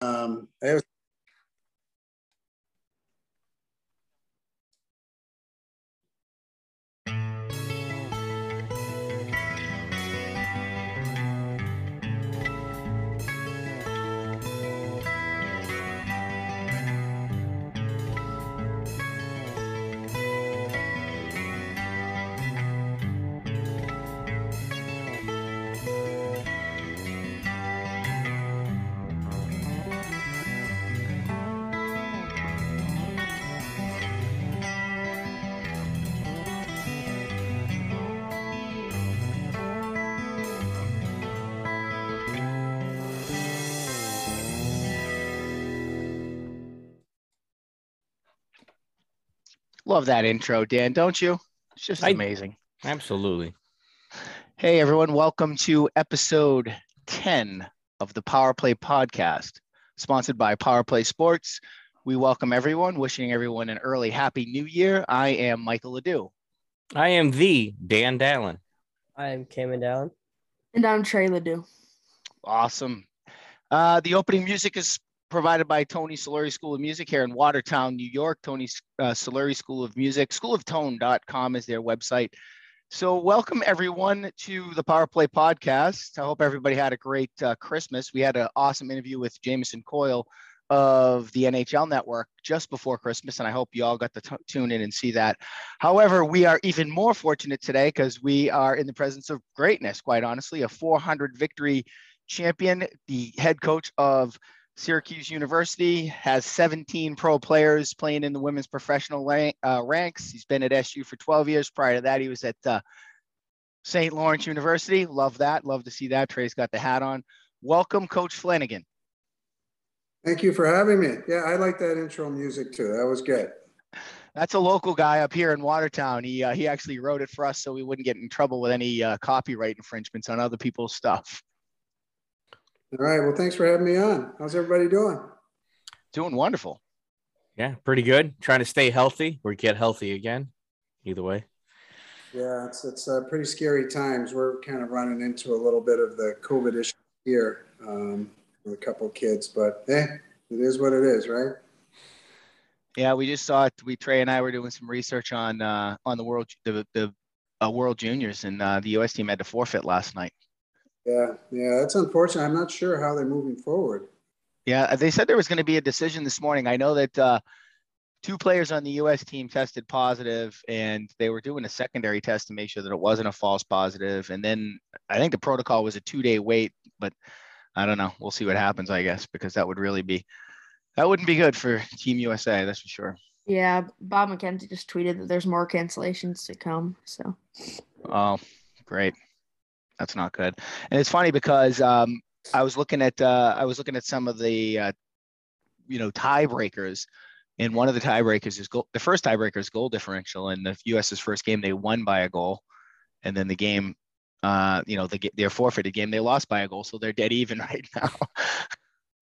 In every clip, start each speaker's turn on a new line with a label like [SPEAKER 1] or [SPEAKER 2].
[SPEAKER 1] Um, I have
[SPEAKER 2] Love that intro, Dan, don't you? It's just
[SPEAKER 3] I-
[SPEAKER 2] amazing.
[SPEAKER 3] Absolutely.
[SPEAKER 2] Hey, everyone. Welcome to episode 10 of the Power Play podcast, sponsored by Power Play Sports. We welcome everyone, wishing everyone an early happy new year. I am Michael Ledoux.
[SPEAKER 3] I am the Dan Dallin.
[SPEAKER 4] I'm Cameron Dallin.
[SPEAKER 5] And I'm Trey Ledoux.
[SPEAKER 2] Awesome. Uh, the opening music is provided by Tony Solari School of Music here in Watertown, New York. Tony uh, Solari School of Music, schooloftone.com is their website. So, welcome everyone to the Power Play podcast. I hope everybody had a great uh, Christmas. We had an awesome interview with Jamison Coyle of the NHL Network just before Christmas, and I hope you all got to t- tune in and see that. However, we are even more fortunate today because we are in the presence of greatness, quite honestly, a 400 victory champion, the head coach of Syracuse University, has 17 pro players playing in the women's professional rank, uh, ranks. He's been at SU for 12 years. Prior to that, he was at uh, St. Lawrence University. Love that. Love to see that. Trey's got the hat on. Welcome, Coach Flanagan.
[SPEAKER 1] Thank you for having me. Yeah, I like that intro music too. That was good.
[SPEAKER 2] That's a local guy up here in Watertown. He uh, he actually wrote it for us so we wouldn't get in trouble with any uh, copyright infringements on other people's stuff.
[SPEAKER 1] All right. Well, thanks for having me on. How's everybody doing?
[SPEAKER 2] Doing wonderful.
[SPEAKER 3] Yeah, pretty good. Trying to stay healthy or get healthy again. Either way.
[SPEAKER 1] Yeah, it's it's uh, pretty scary times. We're kind of running into a little bit of the COVID issue here um, with a couple kids, but eh, it is what it is, right?
[SPEAKER 2] Yeah, we just saw it. We Trey and I were doing some research on uh, on the world the the uh, World Juniors, and uh, the U.S. team had to forfeit last night.
[SPEAKER 1] Yeah, yeah, that's unfortunate. I'm not sure how they're moving forward.
[SPEAKER 2] Yeah, they said there was going to be a decision this morning. I know that uh, two players on the U.S. team tested positive, and they were doing a secondary test to make sure that it wasn't a false positive. And then I think the protocol was a two-day wait, but I don't know. We'll see what happens, I guess, because that would really be that wouldn't be good for Team USA. That's for sure.
[SPEAKER 5] Yeah, Bob McKenzie just tweeted that there's more cancellations to come. So
[SPEAKER 2] Oh, great. That's not good. And it's funny because um, I was looking at uh, I was looking at some of the uh, you know tiebreakers, and one of the tiebreakers is goal. The first tiebreaker is goal differential, and the U.S.'s first game they won by a goal, and then the game, uh, you know, the, their forfeited game they lost by a goal, so they're dead even right now.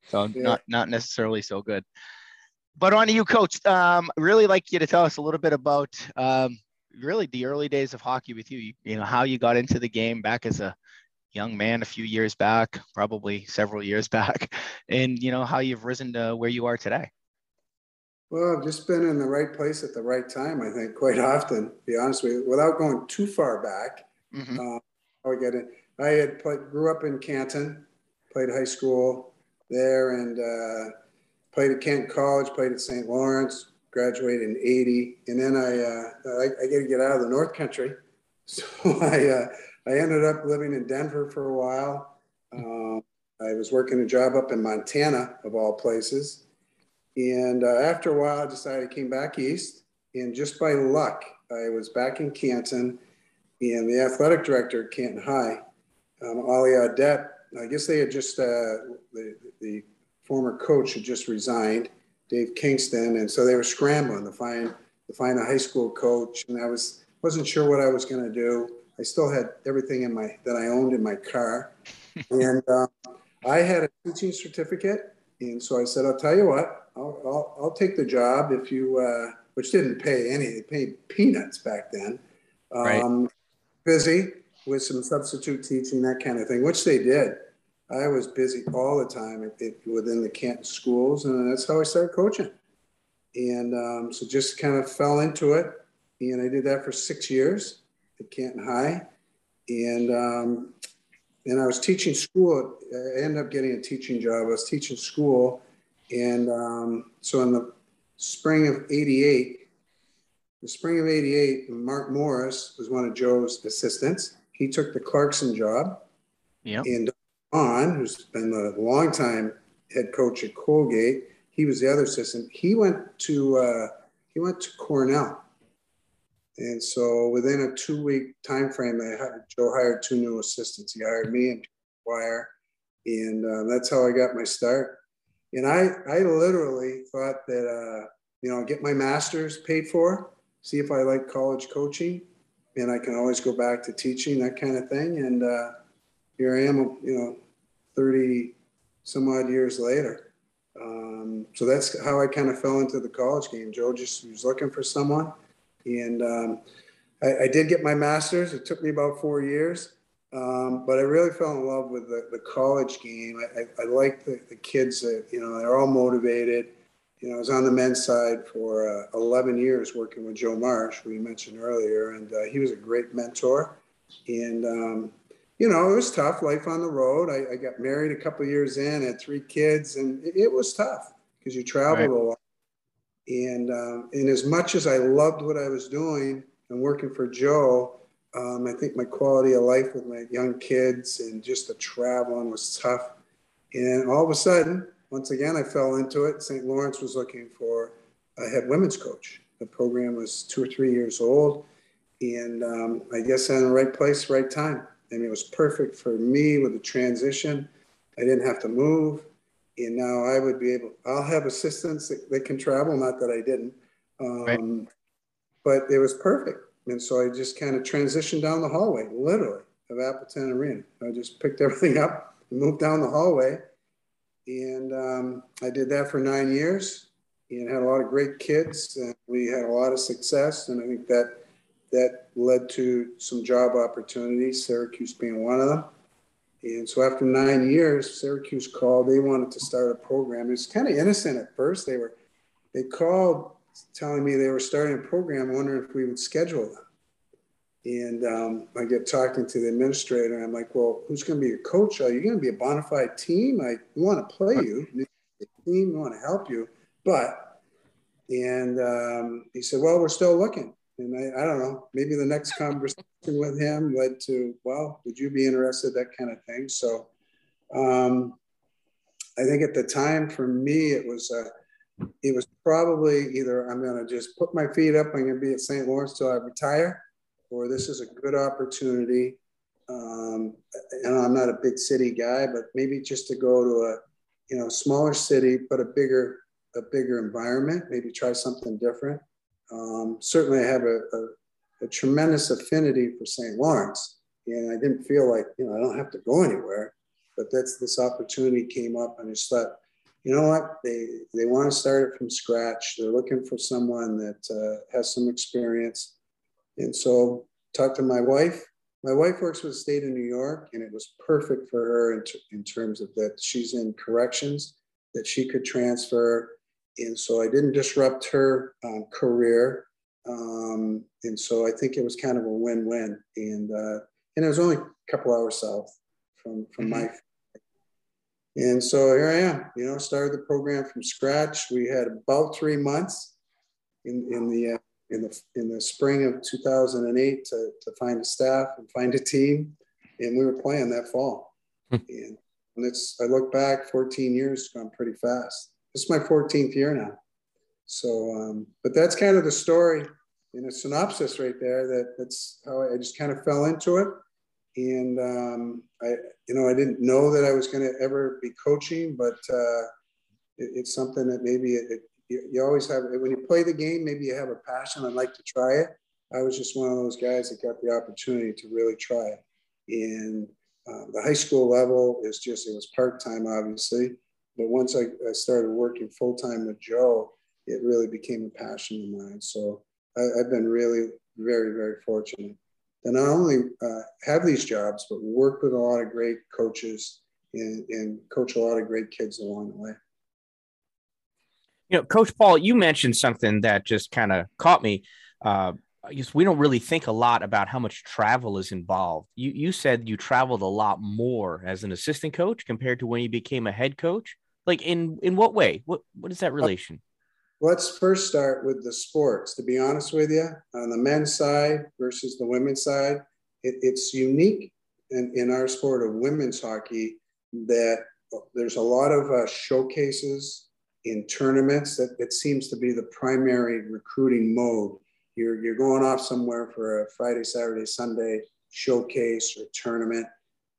[SPEAKER 2] so
[SPEAKER 1] Yeah.
[SPEAKER 2] not not necessarily so good. But on to you, coach. Um, really like you to tell us a little bit about um, really the early days of hockey with you. you. You know how you got into the game back as a young man a few years back, probably several years back, and you know how you've risen to where you are today.
[SPEAKER 1] Well, I've just been in the right place at the right time. I think quite often. To be honest with you, without going too far back.
[SPEAKER 2] Mhm.
[SPEAKER 1] Uh, how I get it. I had played, grew up in Canton, played high school there, and uh, played at Kent College, played at St. Lawrence, graduated in '80, and then I uh, I, I got to get out of the North Country, so I uh, I ended up living in Denver for a while. Um, I was working a job up in Montana, of all places, and uh, after a while, I decided I came back east, and just by luck, I was back in Canton, and the athletic director at Canton High, um, Ali Adet, I guess they had just, uh, the, the former coach had just resigned, Dave Kingston, and so they were scrambling to find, to find a high school coach, and I was, wasn't sure what I was going to do. I still had everything in my, that I owned in my car. and uh, I had a teaching certificate. And so I said, I'll tell you what, I'll, I'll, I'll take the job if you, uh, which didn't pay any, it paid peanuts back then.
[SPEAKER 2] Right.
[SPEAKER 1] Um, busy with some substitute teaching, that kind of thing, which they did. I was busy all the time it, it, within the Canton schools, and that's how I started coaching. And um, so just kind of fell into it, and I did that for six years at Canton High, and um, and I was teaching school. I ended up getting a teaching job. I was teaching school, and um, so in the spring of '88, the spring of '88, Mark Morris was one of Joe's assistants. He took the Clarkson job.
[SPEAKER 2] Yeah.
[SPEAKER 1] And Who's been the longtime head coach at Colgate, he was the other assistant. He went to uh, he went to Cornell. And so within a two week time frame, they Joe hired two new assistants. He hired me and Wire, and uh, that's how I got my start. And I I literally thought that uh, you know get my master's paid for, see if I like college coaching, and I can always go back to teaching that kind of thing. And uh, here I am, you know, thirty some odd years later. Um, so that's how I kind of fell into the college game. Joe just was looking for someone and um, I, I, did get my master's. It took me about four years, um, but I really fell in love with the, the college game. I, I, I like the, the kids that, you know, they're all motivated. You know, I was on the men's side for uh, 11 years working with Joe Marsh, you mentioned earlier, and uh, he was a great mentor. And, um, you know, it was tough, life on the road. I, I got married a couple years in, had three kids, and it, it was tough because you traveled right. a lot and, um, and as much as I loved what I was doing and working for Joe, um, I think my quality of life with my young kids and just the traveling was tough. And all of a sudden, once again, I fell into it. St. Lawrence was looking for a head women's coach. The program was two or three years old. And um, I guess I'm in the right place, right time. And it was perfect for me with the transition. I didn't have to move and now I would be able, I'll have assistants that, that can travel, not that I didn't. Um, right. But it was perfect. And so I just kind of transitioned down the hallway, literally, of Appleton Arena. I just picked everything up and moved down the hallway. And um, I did that for nine years and had a lot of great kids. And we had a lot of success. And I think that that led to some job opportunities, Syracuse being one of them. And so after nine years, Syracuse called. They wanted to start a program. It was kind of innocent at first. They were, they called telling me they were starting a program, wondering if we would schedule them. And um, I get talking to the administrator. And I'm like, well, who's going to be your coach? Are you going to be a bona fide team? I want to play you. Team, we want to help you. But, and um, he said, well, we're still looking. And I, I don't know, maybe the next conversation with him led to, well, would you be interested? That kind of thing. So um, I think at the time for me, it was, uh, it was probably either I'm going to just put my feet up, I'm going to be at St. Lawrence till I retire, or this is a good opportunity. Um, and I'm not a big city guy, but maybe just to go to a, you know, smaller city, but a bigger, a bigger environment, maybe try something different. Um, certainly, I have a, a, a, tremendous affinity for St. Lawrence, and I didn't feel like you know I don't have to go anywhere. But that's this opportunity came up, and I just thought, you know what, they they want to start it from scratch. They're looking for someone that uh, has some experience, and so talked to my wife. My wife works with the state of New York, and it was perfect for her in, in terms of that she's in corrections, that she could transfer and so I didn't disrupt her um, career. Um, and so I think it was kind of a win-win. And uh, and it was only a couple hours south from from mm-hmm. my. And so here I am. You know, started the program from scratch. We had about three months in in the uh, in the in the spring of 2008 to to find a staff and find a team, and we were playing that fall. Hmm. and, and it's I look back, 14 years gone pretty fast. This is my 14th year now. So, um, but that's kind of the story in a synopsis right there. That that's how I just kind of fell into it, and um, I, you know, I didn't know that I was going to ever be coaching, but uh, it, it's something that maybe it, it, you, you always have when you play the game. Maybe you have a passion and like to try it. I was just one of those guys that got the opportunity to really try it, and uh, the high school level is just it was part time, obviously but once I, I started working full time with Joe, it really became a passion of mine. So I, have been really very, very fortunate to not only uh, have these jobs, but work with a lot of great coaches and, and coach a lot of great kids along the way.
[SPEAKER 3] You know, Coach Paul, you mentioned something that just kind of caught me. Uh, I guess we don't really think a lot about how much travel is involved. You you said you traveled a lot more as an assistant coach compared to when you became a head coach. Like in in what way? What what is that relation?
[SPEAKER 1] Let's first start with the sports. To be honest with you, on the men's side versus the women's side, it, it's unique in, in our sport of women's hockey that there's a lot of uh, showcases in tournaments that it seems to be the primary recruiting mode you're, you're going off somewhere for a Friday, Saturday, Sunday showcase or tournament.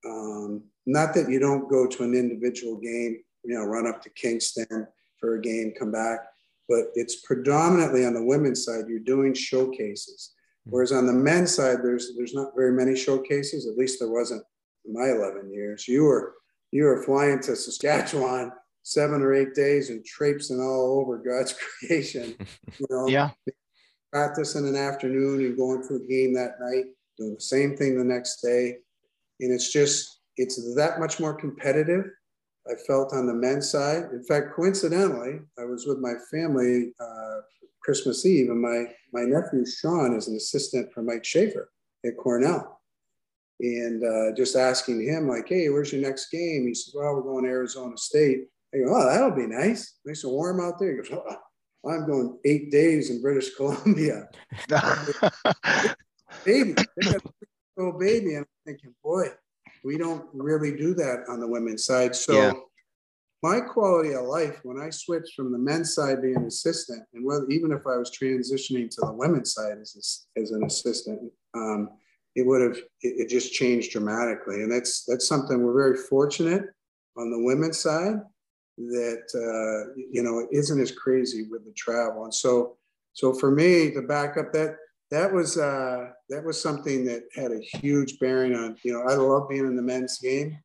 [SPEAKER 1] Um, not that you don't go to an individual game, you know, run up to Kingston for a game, come back, but it's predominantly on the women's side, you're doing showcases. Hmm. Whereas on the men's side, there's there's not very many showcases. At least there wasn't in my 11 years. You were you were flying to Saskatchewan seven or eight days and traipsing all over God's creation. You know,
[SPEAKER 2] yeah
[SPEAKER 1] practice in an afternoon and going to a game that night, doing the same thing the next day. And it's just, it's that much more competitive. I felt on the men's side. In fact, coincidentally, I was with my family uh, Christmas Eve, and my my nephew Sean is an assistant for Mike Schafer at Cornell, and uh, just asking him like, "Hey, where's your next game?" He says, "Well, we're going to Arizona State." I go, "Oh, that'll be nice. Nice and warm out there." He goes, oh, I'm going eight days in British Columbia. baby, little baby. And I'm thinking, boy, we don't really do that on the women's side. So yeah. my quality of life when I switched from the men's side being an assistant, and whether even if I was transitioning to the women's side as, as an assistant, um, it would have it, it just changed dramatically. And that's that's something we're very fortunate on the women's side that uh, you know isn't as crazy with the travel. And so, so for me to back up that that was uh, that was something that had a huge bearing on you know I love being in the men's game,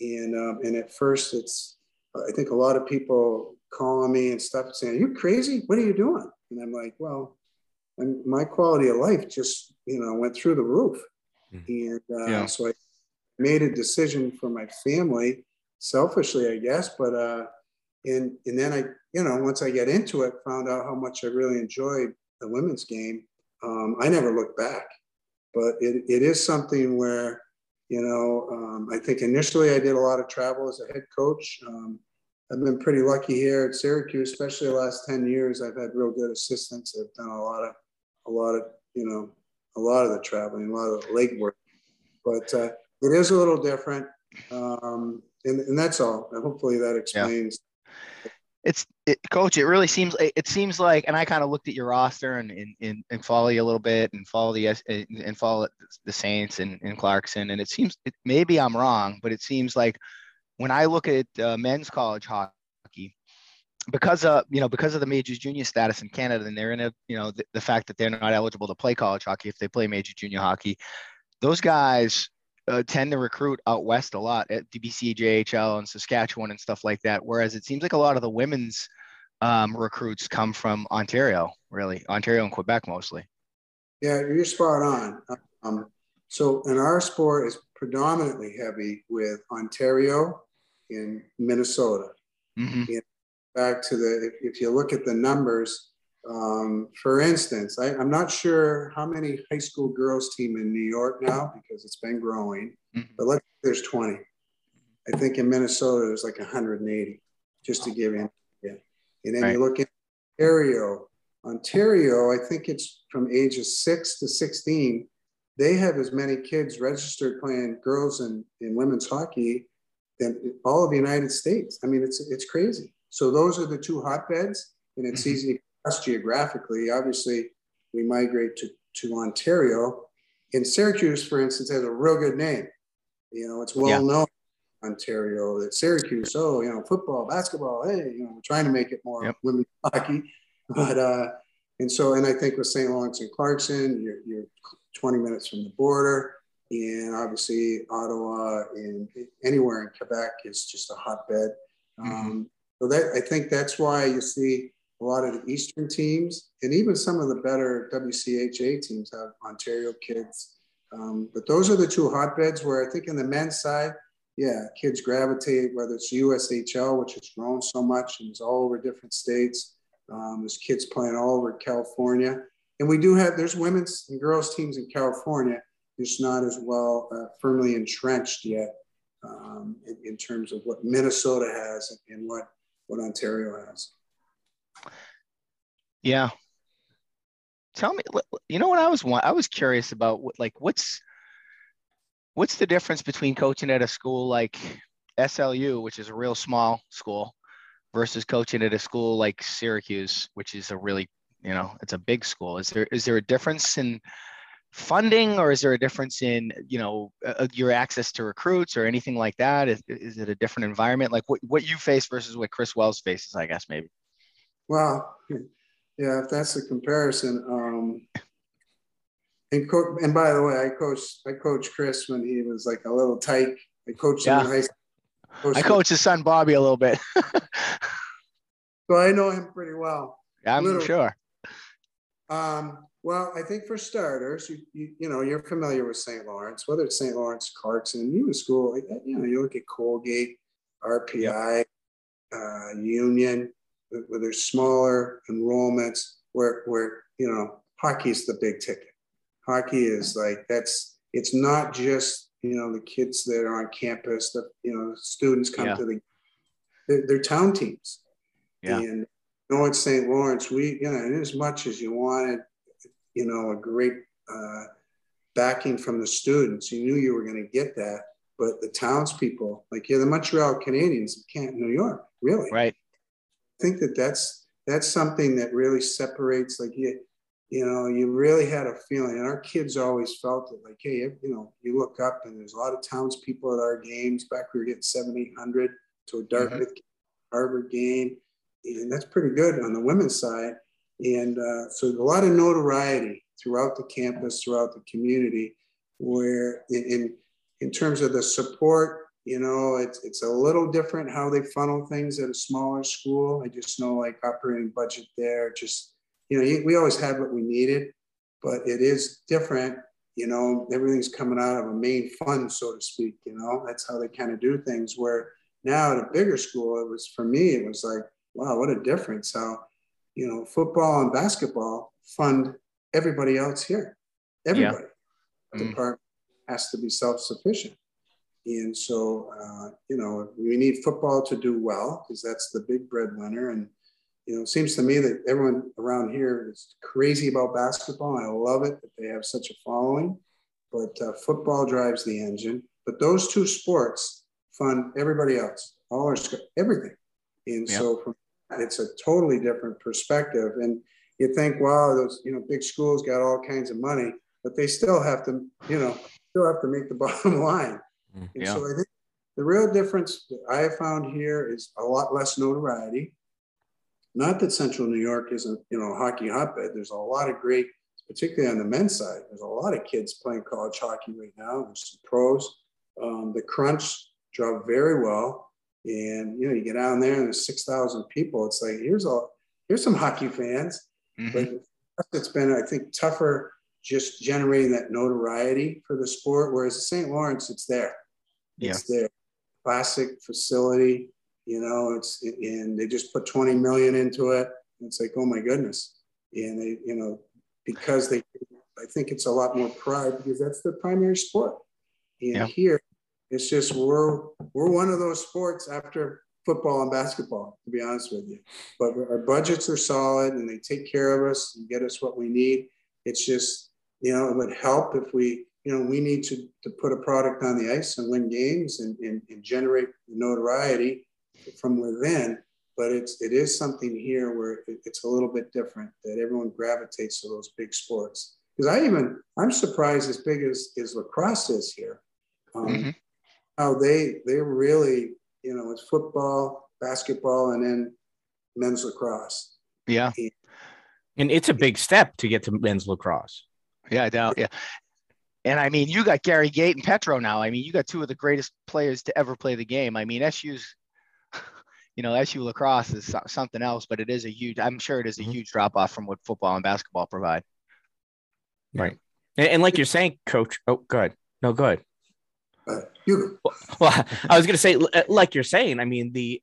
[SPEAKER 1] and um, and at first it's I think a lot of people calling me and stuff saying, "Are you crazy? What are you doing?" And I'm like, "Well, and my quality of life just you know went through the roof," mm-hmm. and uh, yeah. so I made a decision for my family selfishly, I guess. But uh, and and then I, you know, once I get into it, found out how much I really enjoyed the women's game. Um, I never looked back, but it, it is something where, you know, um, I think initially I did a lot of travel as a head coach. Um, I've been pretty lucky here at Syracuse, especially the last 10 years. I've had real good assistants. I've done a lot of, a lot of, you know, a lot of the traveling, a lot of the leg work. But uh, it is a little different. Um, and, and that's all. And hopefully that explains. Yeah.
[SPEAKER 2] It's it, coach. It really seems. It seems like, and I kind of looked at your roster and, and and follow you a little bit, and follow the and follow the Saints and, and Clarkson, and it seems it, maybe I'm wrong, but it seems like when I look at uh, men's college hockey, because of you know because of the majors junior status in Canada, and they're in a you know the, the fact that they're not eligible to play college hockey if they play major junior hockey, those guys uh, tend to recruit out west a lot at DBC, JHL, and Saskatchewan and stuff like that. Whereas it seems like a lot of the women's um, recruits come from Ontario, really, Ontario and Quebec mostly.
[SPEAKER 1] Yeah, you're spot on. Um, so, in our sport is predominantly heavy with Ontario and Minnesota. Mm-hmm. back to the, if, if you look at the numbers, um, for instance, I, am not sure how many high school girls team in New York now because it's been growing, mm-hmm. but let's there's 20. I think in Minnesota there's like 180, just to give you. And then right. you look at Ontario. Ontario, I think it's from ages six to 16. They have as many kids registered playing girls and, and women's hockey than all of the United States. I mean, it's it's crazy. So those are the two hotbeds, and it's mm-hmm. easy us geographically. Obviously, we migrate to, to Ontario. In Syracuse, for instance, has a real good name. You know, it's well yeah. known Ontario that Syracuse, oh, you know, football, basketball, hey, you know, we're trying to make it more yep. women's hockey. But uh, and so, and I think with St. Lawrence and Clarkson, you're, you're 20 minutes from the border. And obviously, Ottawa and anywhere in Quebec is just a hotbed. Mm-hmm. Um, so that I think that's why you see a lot of the Eastern teams, and even some of the better WCHA teams have Ontario kids. Um, but those are the two hotbeds where I think in the men's side, yeah, kids gravitate, whether it's USHL, which has grown so much and is all over different states. Um, there's kids playing all over California. And we do have, there's women's and girls teams in California, just not as well uh, firmly entrenched yet um, in, in, terms of what Minnesota has and what, what Ontario has.
[SPEAKER 2] Yeah. Tell me, you know what I was I was curious about like what's what's the difference between coaching at a school like SLU, which is a real small school, versus coaching at a school like Syracuse, which is a really, you know, it's a big school. Is there is there a difference in funding or is there a difference in you know uh, your access to recruits or anything like that? Is, is it a different environment? Like what, what you face versus what chris wells faces i guess maybe.
[SPEAKER 1] Well yeah if that's the comparison um and, co- and by the way i coached i coached chris when he was like a little tyke i coached yeah. him in high school
[SPEAKER 2] coached i coached his son bobby a little bit
[SPEAKER 1] so i know him pretty well
[SPEAKER 2] i'm Literally. sure
[SPEAKER 1] um well, I think for starters, you, you, you know, you're familiar with St. Lawrence, whether it's St. Lawrence, Clarkson, you school, you know, you look at Colgate, RPI, uh, Union, where there's smaller enrollments, where, where, you know, hockey's the big ticket. Hockey is like, that's, it's not just, you know, the kids that are on campus, the, you know, students come yeah. to the, they're, they're town teams. Yeah. And you know, at St. Lawrence, we, you know, as much as you wanted you know, a great uh, backing from the students. You knew you were going to get that, but the townspeople, like yeah, the Montreal Canadiens, can't New York, really.
[SPEAKER 2] Right.
[SPEAKER 1] I think that that's that's something that really separates. Like you, you know, you really had a feeling, and our kids always felt it. Like, hey, you know, you look up and there's a lot of townspeople at our games. Back we were getting seven, eight hundred to a Dartmouth mm-hmm. Harvard game, and that's pretty good on the women's side. And uh, so a lot of notoriety throughout the campus, throughout the community, where in, in, in terms of the support, you know, it's, it's a little different how they funnel things at a smaller school. I just know like operating budget there, just, you know, we always had what we needed, but it is different. You know, everything's coming out of a main fund, so to speak. You know, that's how they kind of do things. Where now at a bigger school, it was for me, it was like, wow, what a difference. How you know, football and basketball fund everybody else here. Everybody. Yeah. The mm. department has to be self-sufficient. And so, uh, you know, we need football to do well because that's the big breadwinner. And, you know, it seems to me that everyone around here is crazy about basketball. I love it that they have such a following, but uh, football drives the engine. But those two sports fund everybody else, all our everything. And yep. so, from it's a totally different perspective. And you think, wow, those you know big schools got all kinds of money, but they still have to, you know, still have to make the bottom line. Mm, and yeah. so I think the real difference that I have found here is a lot less notoriety. Not that Central New York isn't, you know, a hockey hotbed. There's a lot of great, particularly on the men's side. There's a lot of kids playing college hockey right now. There's some pros. Um, the Crunch draw very well. And you know, you get down there and there's six thousand people. It's like here's all here's some hockey fans, mm-hmm. but it's been I think tougher just generating that notoriety for the sport. Whereas St. Lawrence, it's there. It's yeah. there. Classic facility, you know. It's and they just put twenty million into it. It's like oh my goodness, and they you know because they I think it's a lot more pride because that's the primary sport. And yeah. here it's just we're we're one of those sports after football and basketball, to be honest with you. But our budgets are solid and they take care of us and get us what we need. It's just, you know, it would help if we, you know, we need to, to put a product on the ice and win games and, and, and generate notoriety from within. But it's it is something here where it's a little bit different that everyone gravitates to those big sports. Because I even I'm surprised as big as, as lacrosse is here. Um, mm-hmm how they they really you know it's football, basketball, and then men's lacrosse.
[SPEAKER 2] Yeah,
[SPEAKER 3] and it's a big step to get to men's lacrosse.
[SPEAKER 2] Yeah, I doubt. Yeah. And I mean, you got Gary Gait and Petro now. I mean, you got two of the greatest players to ever play the game. I mean, SU's, you know, SU lacrosse is something else, but it is a huge, I'm sure it is a mm-hmm. huge drop off from what football and basketball provide.
[SPEAKER 3] Right. And, and like you're saying, coach, oh, good. No, good.
[SPEAKER 1] Uh, you.
[SPEAKER 3] Well, I was going to say, uh, like you're saying, I mean, the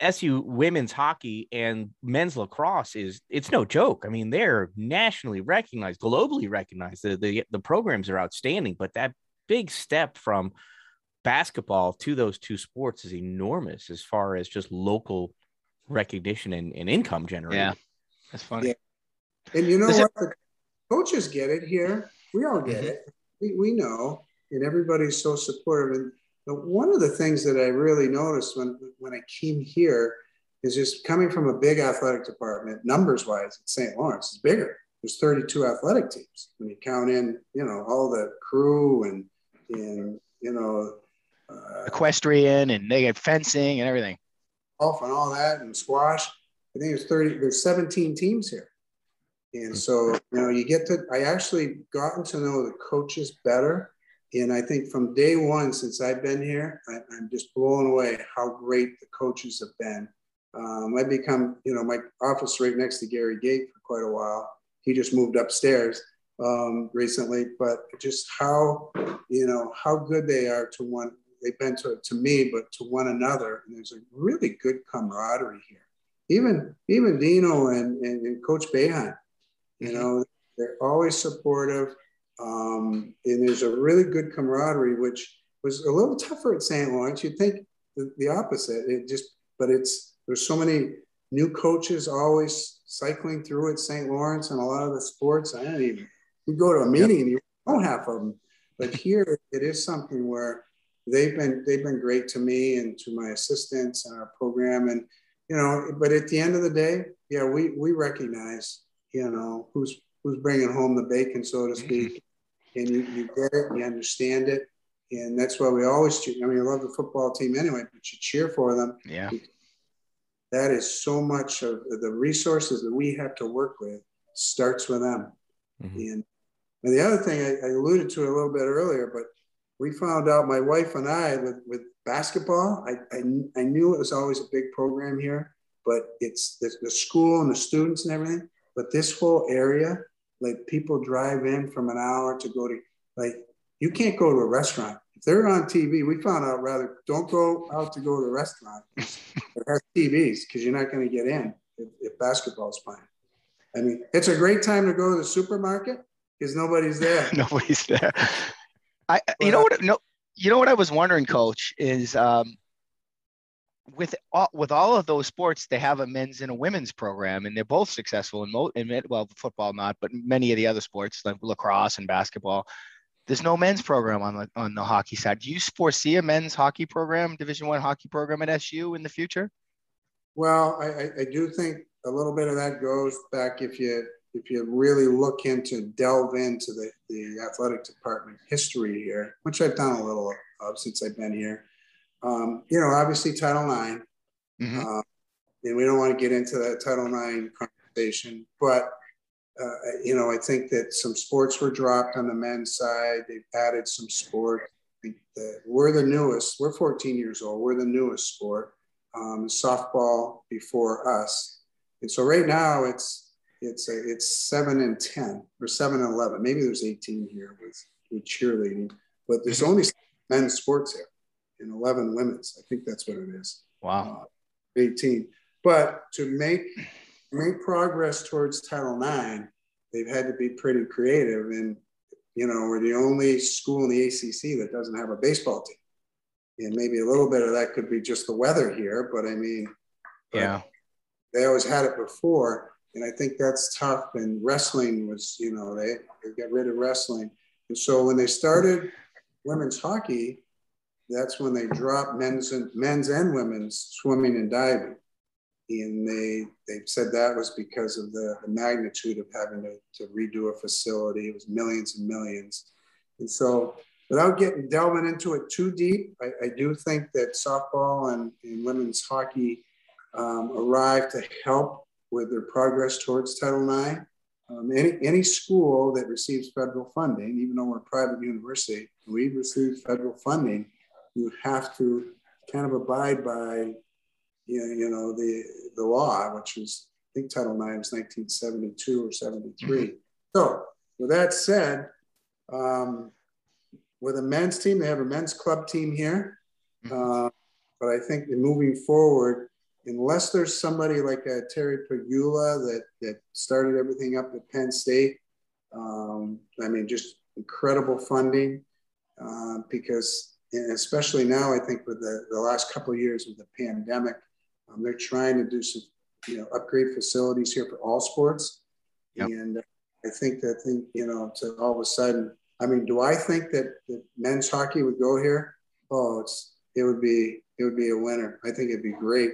[SPEAKER 3] SU women's hockey and men's lacrosse is it's no joke. I mean, they're nationally recognized, globally recognized. The, the the programs are outstanding, but that big step from basketball to those two sports is enormous as far as just local recognition and, and income generation.
[SPEAKER 2] Yeah, that's funny.
[SPEAKER 1] Yeah. And you know
[SPEAKER 2] Is it-
[SPEAKER 1] what? The coaches get it here. We all get
[SPEAKER 2] Mhm.
[SPEAKER 1] it. We, we know, and everybody's so supportive. And the, one of the things that I really noticed when when I came here is just coming from a big athletic department, numbers wise, at St. Lawrence is bigger. There's 32 athletic teams when you count in, you know, all the crew and and you know,
[SPEAKER 2] Equestrian and they get fencing and everything.
[SPEAKER 1] golf and all that and squash. I think there's 30, there's 17 teams here. And so, you know, you get to, I actually gotten to know the coaches better. And I think from day one, since I've been here, I, I'm just blown away how great the coaches have been. Um, I become, you know, my office right next to Gary Gait for quite a while. He just moved upstairs um, recently, but just how, you know, how good they are to one, they've been to, to me, but to one another. And there's a really good camaraderie here. Even, even Dino and, and, and Coach Boeheim, you know, they're always supportive. Um, and there's a really good camaraderie, which was a little tougher at St. Lawrence. You'd think the, the opposite. It just, but it's, there's so many new coaches always cycling through at St. Lawrence and a lot of the sports. I don't even, you go to a meeting and you know half of them. But here it is something where they've been, they've been great to me and to my assistants and our program. And, you know, but at the end of the day, yeah, we, we recognize, you know, who's, who's bringing home the bacon, so to speak. And you, you get it, you understand it. And that's why we always cheer. I mean, I love the football team anyway, but you cheer for them
[SPEAKER 2] Yeah.
[SPEAKER 1] that is so much of the resources that we have to work with starts with them.
[SPEAKER 3] Mhm.
[SPEAKER 1] And, and the other thing I, I alluded to a little bit earlier, but we found out my wife and I with, with basketball, I, I, I knew it was always a big program here, but it's the, the school and the students and everything. But this whole area, like people drive in from an hour to go to, like, you can't go to a restaurant. If they're on TV, we found out rather, don't go out to go to a restaurant that has TVs because you're not going to get in if, if basketball's playing. I mean, it's a great time to go to the supermarket because nobody's there.
[SPEAKER 2] Nobody's there. I, you know what? No, you know what I was wondering, Coach, is um, with all, with all of those sports, they have a men's and a women's program, and they're both successful in, mo- in well, football not, but many of the other sports like lacrosse and basketball. There's no men's program on the on the hockey side. Do you foresee a men's hockey program, Division One hockey program at SU in the future?
[SPEAKER 1] Well, I, I, I do think a little bit of that goes back if you if you really look into delve into the, the athletic department history here, which I've done a little of since I've been here. Um, you know, obviously Title IX,
[SPEAKER 2] Mhm.
[SPEAKER 1] uh, and we don't want to get into that Title IX conversation, but uh, you know, I think that some sports were dropped on the men's side. They've added some sport. I think that we're the newest. We're 14 years old. We're the newest sport. Um, softball before us, and so right now it's it's a, it's seven and 10 or seven and 11. Maybe there's 18 here with with cheerleading, but there's only men's sports here and 11 women's. I think that's what it is.
[SPEAKER 2] Wow.
[SPEAKER 1] Uh, 18. But to make make progress towards Title IX, they've had to be pretty creative. And you know, we're the only school in the ACC that doesn't have a baseball team. And maybe a little bit of that could be just the weather here, but I mean,
[SPEAKER 2] Yeah.
[SPEAKER 1] they always had it before, and I think that's tough. And wrestling was, you know, they, they got rid of wrestling, and so when they started women's hockey, that's when they dropped men's and men's and women's swimming and diving, and they they said that was because of the, the magnitude of having to, to redo a facility. It was millions and millions, and so without getting delving into it too deep, I, I do think that softball and, and women's hockey um, arrived to help with their progress towards Title IX. Um, any, any school that receives federal funding, even though we're a private university, we receive federal funding, you have to kind of abide by, you know, you know the, the law, which is, I think Title IX is 1972 or 73. So with that said, um, with a men's team. They have a men's club team here.
[SPEAKER 2] Mhm.
[SPEAKER 1] Uh, but I think moving forward, unless there's somebody like uh, Terry Pegula that, that started everything up at Penn State, um, I mean, just incredible funding uh, because, especially now, I think with the, the last couple of years with the pandemic, um, they're trying to do some, you know, upgrade facilities here for all sports.
[SPEAKER 2] Yep.
[SPEAKER 1] And I think that thing, you know, to all of a sudden, I mean, do I think that, that men's hockey would go here? Oh, it's it would be it would be a winner. I think it'd be great.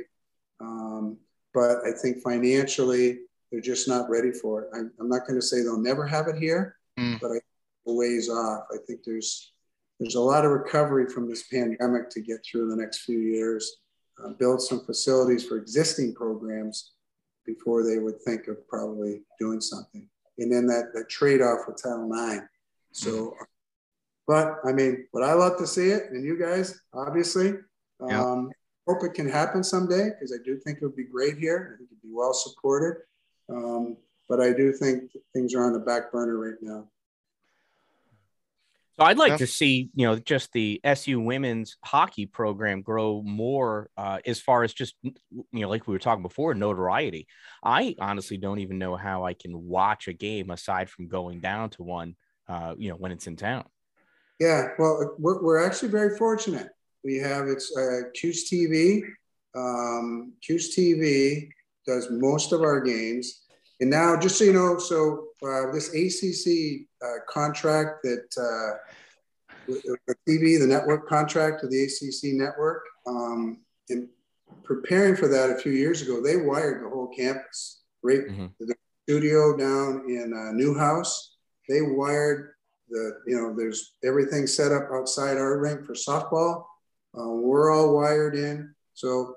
[SPEAKER 1] Um, but I think financially they're just not ready for it. I'm, I'm not going to say they'll never have it here,
[SPEAKER 2] Mm.
[SPEAKER 1] but I ways off. I think there's there's a lot of recovery from this pandemic to get through the next few years. Uh, build some facilities for existing programs before they would think of probably doing something. And then that, that trade off with Title IX. So, but I mean, would I love to see it? And you guys, obviously,
[SPEAKER 2] Yeah.
[SPEAKER 1] um, hope it can happen someday because I do think it would be great here. I think it'd be well supported. Um, but I do think things are on the back burner right now.
[SPEAKER 3] So I'd like
[SPEAKER 2] Yeah.
[SPEAKER 3] to see, you know, just the SU women's hockey program grow more uh, as far as just, you know, like we were talking before, notoriety. I honestly don't even know how I can watch a game aside from going down to one, uh, you know, when it's in town.
[SPEAKER 1] Yeah, well, we're, we're actually very fortunate. We have it's uh, Q's TV. Um, Q's TV does most of our games, and now just so you know, so uh, this ACC uh, contract that uh, the TV, the network contract to the ACC network, um, in preparing for that a few years ago, they wired the whole campus. Right,
[SPEAKER 3] Mhm.
[SPEAKER 1] the studio down in uh, Newhouse, they wired the you know there's everything set up outside our rink for softball uh, we're all wired in so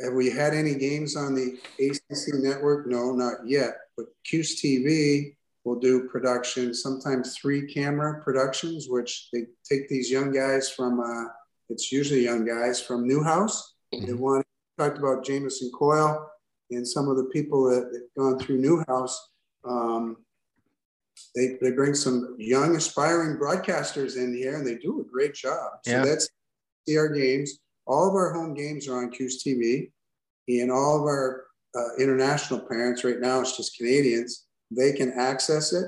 [SPEAKER 1] have we had any games on the acc network no not yet but q's tv will do production sometimes three camera productions which they take these young guys from uh, it's usually young guys from newhouse they
[SPEAKER 3] Mhm.
[SPEAKER 1] want talked about jamison coyle and some of the people that have gone through newhouse um, they, they bring some young aspiring broadcasters in here and they do a great job. So
[SPEAKER 2] Yeah.
[SPEAKER 1] that's see our games. All of our home games are on Q's TV and all of our uh, international parents right now, it's just Canadians, they can access it.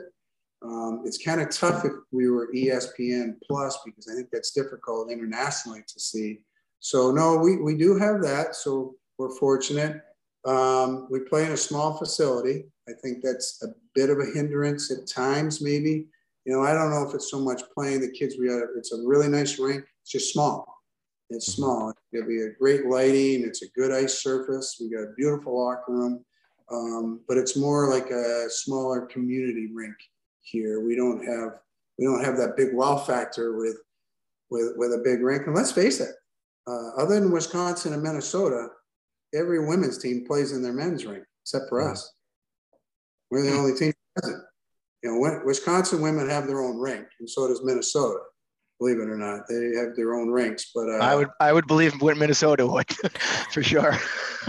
[SPEAKER 1] Um, it's kind of tough if we were ESPN plus because I think that's difficult internationally to see. So no, we, we do have that. So we're fortunate. Um, we play in a small facility. I think that's a bit of a hindrance at times, maybe. You know, I don't know if it's so much playing the kids. We have, it's a really nice rink. It's just small. It's small. It'll be a great lighting. It's a good ice surface. We got a beautiful locker room, um, but it's more like a smaller community rink here. We don't have we don't have that big wow factor with with with a big rink. And let's face it, uh, other than Wisconsin and Minnesota, every women's team plays in their men's rink except for us. We're the only team that doesn't. You know, Wisconsin women have their own rink, and so does Minnesota. Believe it or not, they have their own rinks. But uh,
[SPEAKER 2] I would I would believe what Minnesota would for sure.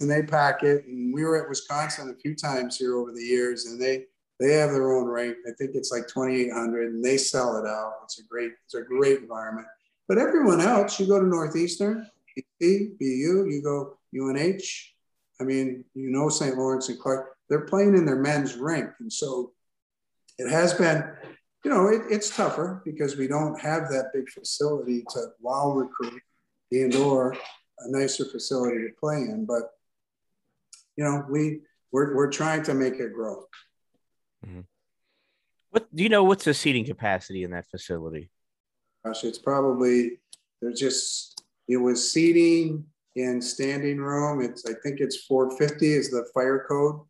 [SPEAKER 1] and they pack it. And we were at Wisconsin a few times here over the years, and they they have their own rink. I think it's like 2,800, and they sell it out. It's a great it's a great environment. But everyone else, you go to Northeastern, BC, BU, you go UNH. I mean, you know St. Lawrence and Clark. They're playing in their men's rink, and so it has been. You know, it, it's tougher because we don't have that big facility to wow recruit and or a nicer facility to play in. But you know, we we're, we're trying to make it grow. Mm-hmm.
[SPEAKER 3] What do you know? What's the seating capacity in that facility?
[SPEAKER 1] Gosh, it's probably there's just it was seating in standing room. It's I think it's 450 is the fire code.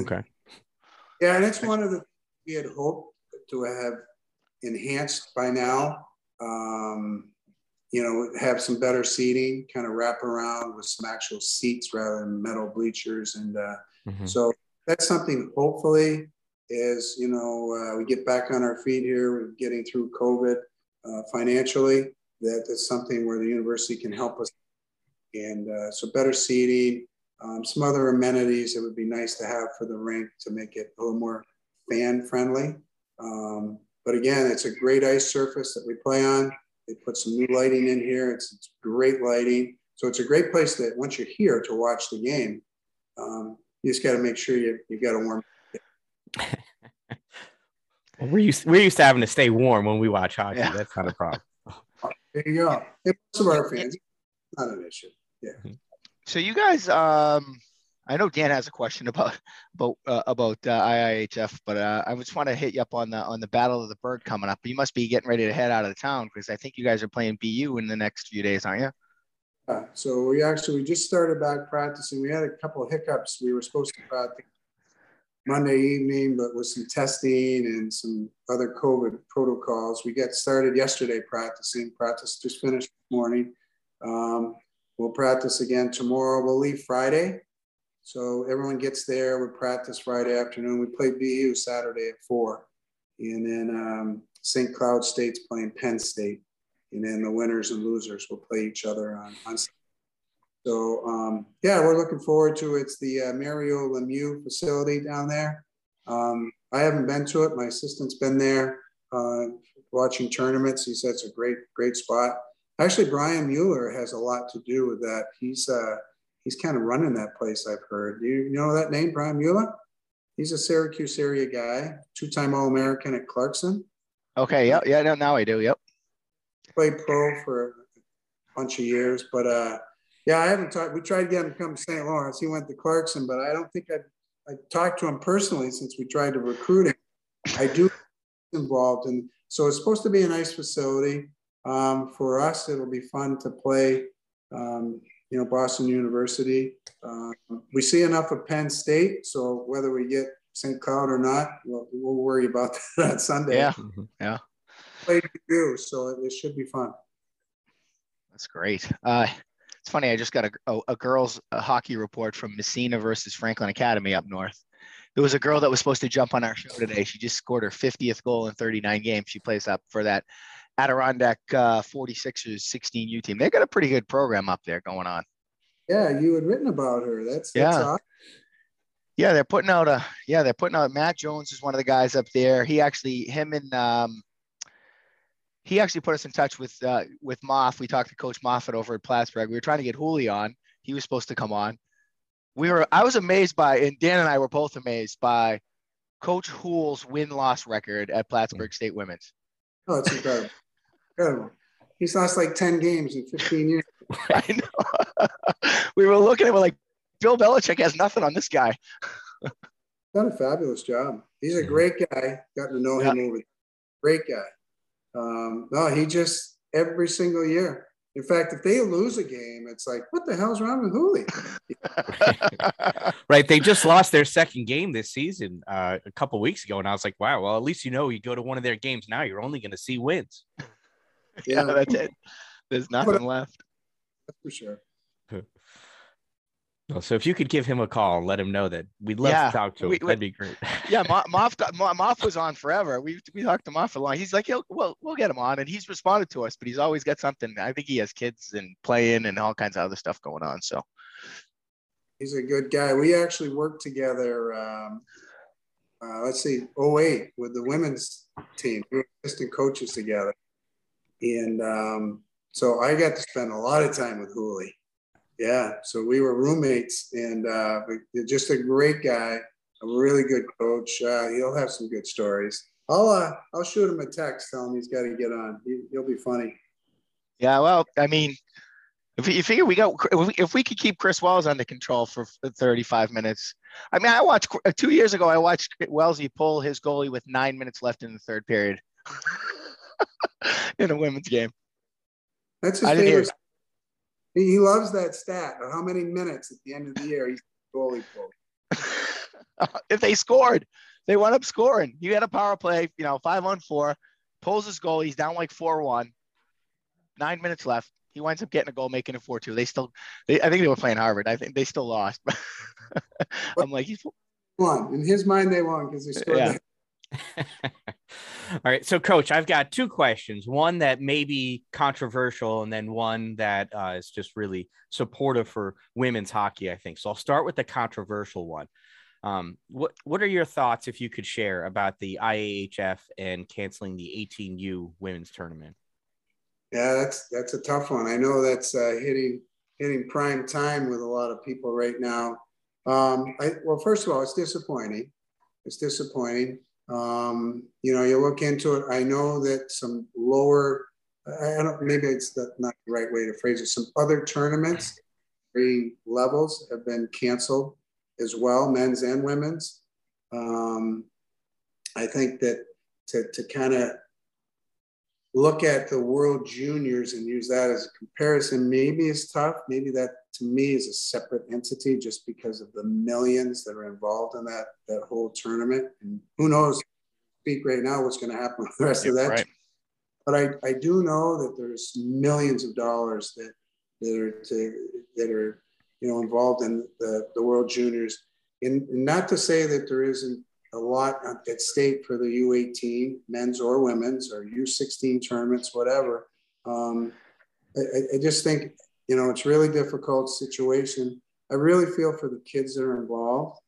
[SPEAKER 3] Okay.
[SPEAKER 1] Yeah, and it's one of the we had hoped to have enhanced by now. Um, you know, have some better seating, kind of wrap around with some actual seats rather than metal bleachers, and uh,
[SPEAKER 3] Mhm.
[SPEAKER 1] So that's something hopefully is, you know, uh, we get back on our feet here, we're getting through COVID uh, financially, that is something where the university can help us. And uh, so better seating, um, some other amenities that would be nice to have for the rink to make it a little more fan friendly. Um, but again, it's a great ice surface that we play on. They put some new lighting in here. It's, it's great lighting. So it's a great place that once you're here to watch the game, um, you just got to make sure you, you got a warm.
[SPEAKER 3] well, we're used, we're used to having to stay warm when we watch hockey. Yeah. That's not a problem.
[SPEAKER 1] there you go. Most of our fans, not an issue. Yeah.
[SPEAKER 2] So you guys, um, I know Dan has a question about about uh, about uh, IIHF, but uh, I just want to hit you up on the on the Battle of the Bird coming up. You must be getting ready to head out of town because I think you guys are playing BU in the next few days, aren't you?
[SPEAKER 1] Uh, so we actually we just started back practicing. We had a couple of hiccups. We were supposed to practice Monday evening, but with some testing and some other COVID protocols, we got started yesterday practicing. Practice just finished this morning. Um, we'll practice again tomorrow. We'll leave Friday. So everyone gets there. We practice Friday afternoon. We play BU Saturday at four. And then um, St. Cloud State's playing Penn State and then the winners and losers will play each other on, on so um, yeah, we're looking forward to it. It's the uh, Mario Lemieux facility down there. Um, I haven't been to it. My assistant's been there uh, watching tournaments. He said it's a great, great spot. Actually, Brian Mueller has a lot to do with that. He's uh, he's kind of running that place. I've heard. Do you know that name, Brian Mueller? He's a Syracuse area guy, two-time All-American at Clarkson.
[SPEAKER 2] Okay. Yeah. Yeah. Now I do. Yep
[SPEAKER 1] played pro for a bunch of years, but uh, yeah, I haven't talked. We tried to get him to come to St. Lawrence. He went to Clarkson, but I don't think I I talked to him personally since we tried to recruit him. I do involved, and so it's supposed to be a nice facility um, for us. It'll be fun to play. Um, you know, Boston University. Uh, we see enough of Penn State, so whether we get St. Cloud or not, we'll, we'll worry about that on Sunday.
[SPEAKER 2] Yeah, mm-hmm. yeah
[SPEAKER 1] play to do, so it, it should be fun.
[SPEAKER 2] That's great. Uh, it's funny. I just got a, a, a girls a hockey report from Massena versus Franklin Academy up north. There was a girl that was supposed to jump on our show today. She just scored her 50th goal in 39 games. She plays up for that Adirondack uh, 46ers 16U team. They got a pretty good program up there going on.
[SPEAKER 1] Yeah, you had written about her. That's, that's
[SPEAKER 2] yeah. Awesome. Yeah, they're putting out a yeah, they're putting out Matt Jones is one of the guys up there. He actually him and um, he actually put us in touch with uh, with Moff. We talked to Coach Moffat over at Plattsburgh. We were trying to get Hooley on. He was supposed to come on. We were. I was amazed by, and Dan and I were both amazed by Coach Hool's win loss record at Plattsburgh State Women's.
[SPEAKER 1] Oh, it's incredible! Incredible. He's lost like ten games in fifteen years. I
[SPEAKER 2] know. we were looking at him like Bill Belichick has nothing on this guy.
[SPEAKER 1] Done a fabulous job. He's a great guy. Got to know yeah. him over. Great guy. Um, no, he just every single year. In fact, if they lose a game, it's like, what the hell's wrong with Hooley?
[SPEAKER 3] right. They just lost their second game this season uh, a couple weeks ago. And I was like, wow, well, at least you know you go to one of their games now, you're only going to see wins.
[SPEAKER 2] Yeah, that's it. There's nothing left.
[SPEAKER 1] That's for sure.
[SPEAKER 3] So if you could give him a call and let him know that we'd love yeah, to talk to him, we, that'd be great.
[SPEAKER 2] yeah, Moff, Moff was on forever. We we talked to Moff a lot. He's like, well, we'll get him on, and he's responded to us, but he's always got something. I think he has kids and playing and all kinds of other stuff going on. So
[SPEAKER 1] he's a good guy. We actually worked together. Um, uh, let's see, 08 with the women's team. We were assistant coaches together, and um, so I got to spend a lot of time with Hooley yeah, so we were roommates, and uh, just a great guy, a really good coach. Uh, he'll have some good stories. I'll uh, I'll shoot him a text, tell him he's got to get on. He, will be funny.
[SPEAKER 2] Yeah, well, I mean, if you figure we got if we, could keep Chris Wells under control for 35 minutes, I mean, I watched two years ago. I watched Wellesley pull his goalie with nine minutes left in the third period in a women's game.
[SPEAKER 1] That's his favorite. He, he loves that stat of how many minutes at the end of the year he's goalie
[SPEAKER 2] if they scored, they wound up scoring. You had a power play, you know, five on four, pulls his goal. He's down like 4 1, nine minutes left. He winds up getting a goal, making it 4 2. They still, they, I think they were playing Harvard. I think they still lost. I'm like, he's
[SPEAKER 1] won. In his mind, they won because they scored. Yeah.
[SPEAKER 3] All right. So, coach, I've got two questions one that may be controversial, and then one that uh, is just really supportive for women's hockey, I think. So, I'll start with the controversial one. Um, what what are your thoughts, if you could share, about the IIHF and canceling the 18U women's tournament?
[SPEAKER 1] Yeah, that's that's a tough one. I know that's uh, hitting hitting prime time with a lot of people right now. Um, I, well, first of all, it's disappointing. It's disappointing. Um, you know, you look into it. I know that some lower, I don't, maybe it's the, not the right way to phrase it. Some other tournaments, three levels have been canceled as well, men's and women's. Um, I think that to, to kind of look at the world juniors and use that as a comparison maybe is tough. Maybe that to me is a separate entity just because of the millions that are involved in that, that whole tournament. And who knows, speak right now, what's going to happen with the rest yeah, of that. Right. But I, I do know that there's millions of dollars that, that are to, that are you know involved in the, the world juniors and not to say that there isn't a lot at stake for the U18, men's or women's, or U16 tournaments, whatever. Um, I, I, just think, you know, it's really difficult situation. I really feel for the kids that are involved.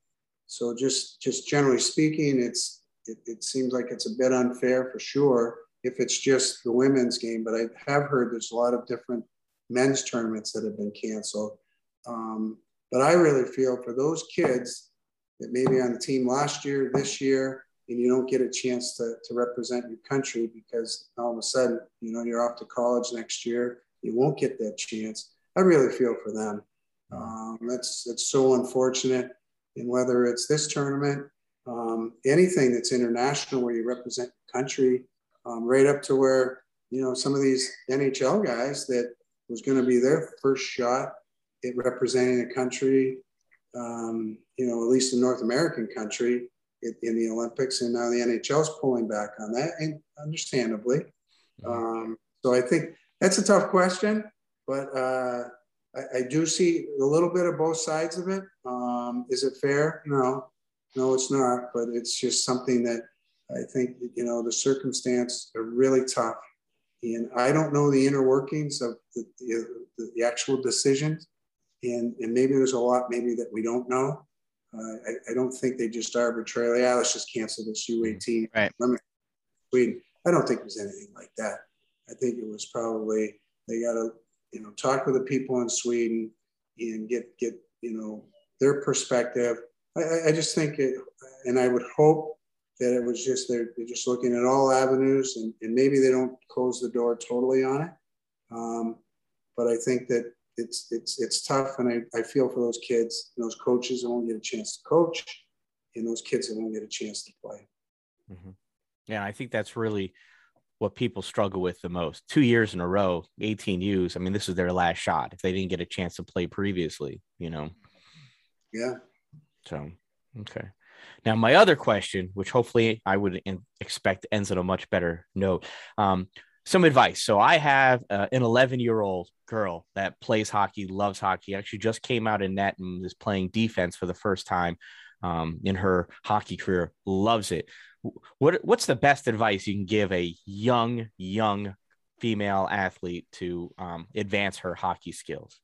[SPEAKER 1] So just, just generally speaking, it's, it, it seems like it's a bit unfair for sure if it's just the women's game. But I have heard there's a lot of different men's tournaments that have been canceled. Um, but I really feel for those kids that maybe on the team last year, this year, and you don't get a chance to, to represent your country because all of a sudden, you know, you're off to college next year, you won't get that chance. I really feel for them. Um, that's that's so unfortunate. And whether it's this tournament, um, anything that's international where you represent your country, um, right up to where you know some of these NHL guys that was going to be their first shot at representing a country um, you know, at least a North American country in, in, the Olympics, and now the NHL is pulling back on that, and understandably. Mm-hmm. Um, so I think that's a tough question, but uh, I, I, do see a little bit of both sides of it. Um, is it fair? No, no, it's not. But it's just something that I think you know the circumstance are really tough, and I don't know the inner workings of the, the, the actual decisions and, and maybe there's a lot maybe that we don't know. Uh, I, I, don't think they just arbitrarily, yeah, let's just cancel this U18.
[SPEAKER 2] Right.
[SPEAKER 1] Sweden. I don't think it was anything like that. I think it was probably they got to, you know, talk with the people in Sweden and get get you know their perspective. I, I just think it, and I would hope that it was just they're, they're just looking at all avenues and, and maybe they don't close the door totally on it. Um, but I think that it's it's it's tough, and I, I feel for those kids, those coaches that won't get a chance to coach, and those kids that won't get a chance to play.
[SPEAKER 3] Mm-hmm. Yeah, I think that's really what people struggle with the most. Two years in a row, 18 U's. I mean, this is their last shot if they didn't get a chance to play previously, you know.
[SPEAKER 1] Yeah.
[SPEAKER 3] So, okay. Now, my other question, which hopefully I would expect ends on a much better note. Um, some advice. So I have uh, an 11 year old girl that plays hockey, loves hockey. Actually, just came out in net and is playing defense for the first time um, in her hockey career. Loves it. What what's the best advice you can give a young young female athlete to um, advance her hockey skills?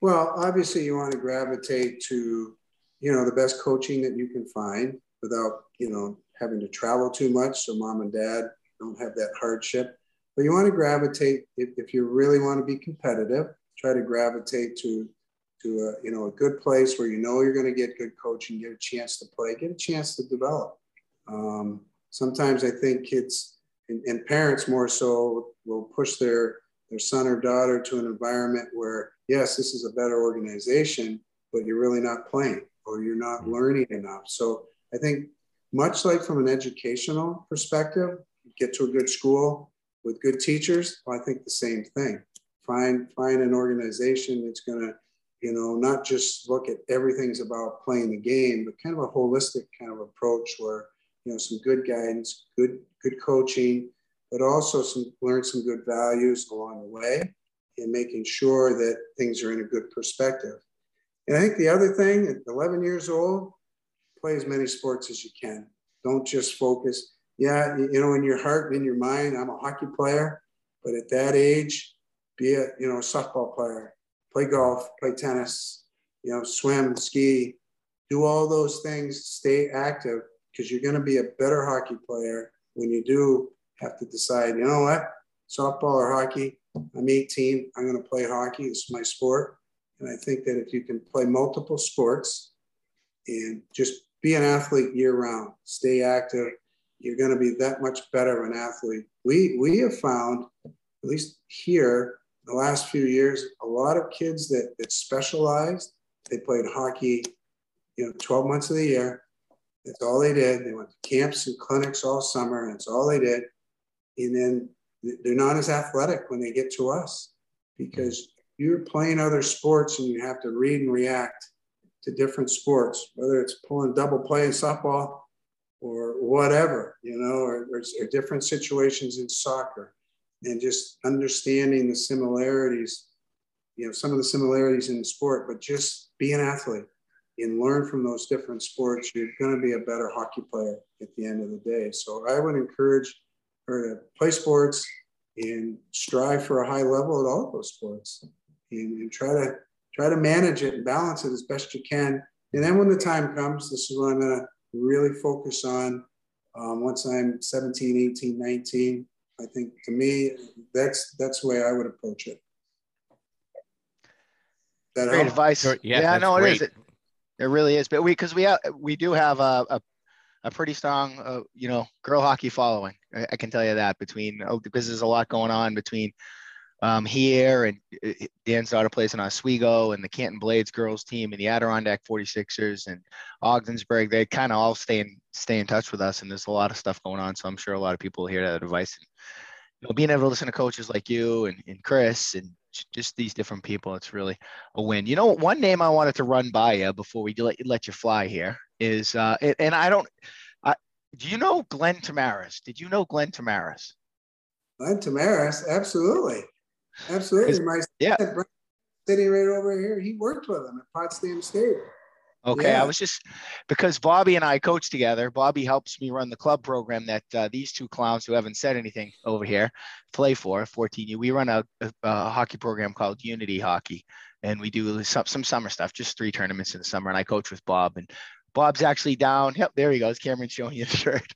[SPEAKER 1] Well, obviously, you want to gravitate to you know the best coaching that you can find without you know having to travel too much. So mom and dad don't have that hardship. But you want to gravitate if, if you really want to be competitive. Try to gravitate to to a you know a good place where you know you're going to get good coaching, get a chance to play, get a chance to develop. Um, sometimes I think kids and, and parents more so will push their their son or daughter to an environment where yes, this is a better organization, but you're really not playing or you're not mm-hmm. learning enough. So I think much like from an educational perspective, get to a good school with good teachers, well, I think the same thing. Find find an organization that's going to, you know, not just look at everything's about playing the game, but kind of a holistic kind of approach where, you know, some good guidance, good good coaching, but also some learn some good values along the way, and making sure that things are in a good perspective. And I think the other thing, at 11 years old, play as many sports as you can. Don't just focus yeah, you know, in your heart and in your mind, I'm a hockey player, but at that age, be a you know softball player, play golf, play tennis, you know, swim, ski, do all those things, stay active, because you're going to be a better hockey player when you do have to decide, you know what, softball or hockey, I'm 18, I'm going to play hockey, it's my sport. And I think that if you can play multiple sports and just be an athlete year round, stay active, you're going to be that much better of an athlete. We, we have found, at least here, the last few years, a lot of kids that, that specialized, they played hockey, you know, 12 months of the year. That's all they did. They went to camps and clinics all summer, and that's all they did. And then they're not as athletic when they get to us because you're playing other sports and you have to read and react to different sports, whether it's pulling double play in softball or whatever, you know, or, or, or different situations in soccer and just understanding the similarities, you know, some of the similarities in the sport, but just be an athlete and learn from those different sports. You're going to be a better hockey player at the end of the day. So I would encourage her to play sports and strive for a high level at all of those sports and, and try to try to manage it and balance it as best you can. And then when the time comes, this is what I'm going to really focus on um, once I'm 17, 18, 19. I think to me, that's that's the way I would approach it.
[SPEAKER 2] That great help? advice. Yeah, yeah no, great. it is. It, it really is. But we because we have we do have a, a, a pretty strong uh, you know girl hockey following. I, I, can tell you that between oh, because there's a lot going on between um, here and uh, Dan's daughter plays in Oswego and the Canton Blades girls team and the Adirondack 46ers and Ogdensburg. They kind of all stay in stay in touch with us, and there's a lot of stuff going on. So I'm sure a lot of people hear that advice. And, you know, being able to listen to coaches like you and, and Chris and just these different people, it's really a win. You know, one name I wanted to run by you before we let, let you fly here is, uh, and I don't, I, do you know Glenn Thomaris? Did you know Glenn Thomaris?
[SPEAKER 1] Glenn Thomaris, absolutely. Absolutely. My yeah. sitting right over here, he worked with him at Potsdam State.
[SPEAKER 2] Okay, yeah. I was just because Bobby and I coach together. Bobby helps me run the club program that uh, these two clowns who haven't said anything over here play for 14U. We run a, a, a, hockey program called Unity Hockey, and we do some, some summer stuff, just three tournaments in the summer. And I coach with Bob, and Bob's actually down. Yep, there he goes. Cameron showing you the shirt.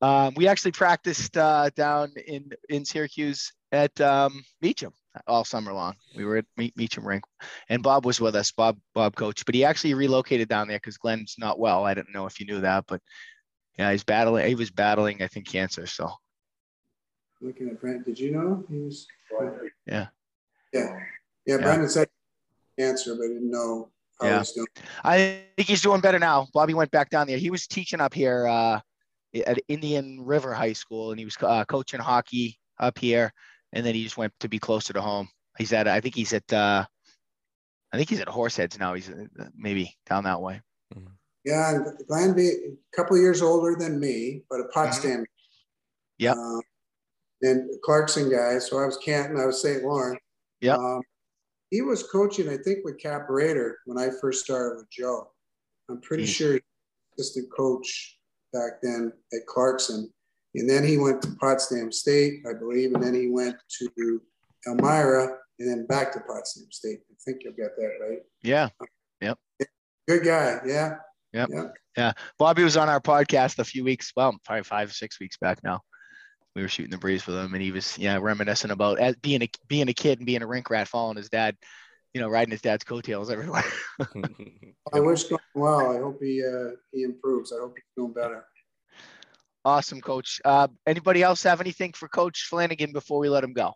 [SPEAKER 2] Um, we actually practiced uh, down in in Syracuse at um, Meachem all summer long. We were at Meachem Rink, and Bob was with us. Bob Bob coach, but he actually relocated down there because Glenn's not well. I didn't know if you knew that, but yeah, he's battling. He was battling, I think, cancer. So
[SPEAKER 1] looking at Brent, did you know he was?
[SPEAKER 2] Yeah.
[SPEAKER 1] Yeah. Yeah. Brandon said cancer, but I didn't know.
[SPEAKER 2] how yeah. I think he's doing better now. Bobby went back down there. He was teaching up here uh, at Indian River High School, and he was uh, coaching hockey up here and then he just went to be closer to home. He's at, I think he's at, uh, I think he's at Horseheads now. He's uh, maybe down that way.
[SPEAKER 1] Mm-hmm. Yeah, Glenn be a couple years older than me, but a Potsdam. Mm-hmm.
[SPEAKER 2] Yeah.
[SPEAKER 1] Um, and Clarkson guy. So I was Canton, I was St. Lawrence.
[SPEAKER 2] Yeah. Um,
[SPEAKER 1] he was coaching, I think, with Cap Raeder when I first started with Joe. I'm pretty mm-hmm. sure assistant coach back then at Clarkson. And then he went to Potsdam State, I believe, and then he went to Elmira and then back to Potsdam State. I think you'll get that right.
[SPEAKER 2] Yeah. Yep.
[SPEAKER 1] Good guy. Yeah.
[SPEAKER 2] Yep. Yeah. Yeah. Bobby was on our podcast a few weeks, well, probably five, six weeks back now. We were shooting the breeze with him, and he was, yeah, reminiscing about as being a being a kid and being a rink rat, following his dad, you know, riding his dad's coattails everywhere.
[SPEAKER 1] I wish going well. I hope he uh, he improves. I hope he's doing better.
[SPEAKER 2] Awesome, Coach. Uh, anybody else have anything for Coach Flanagan before we let him go?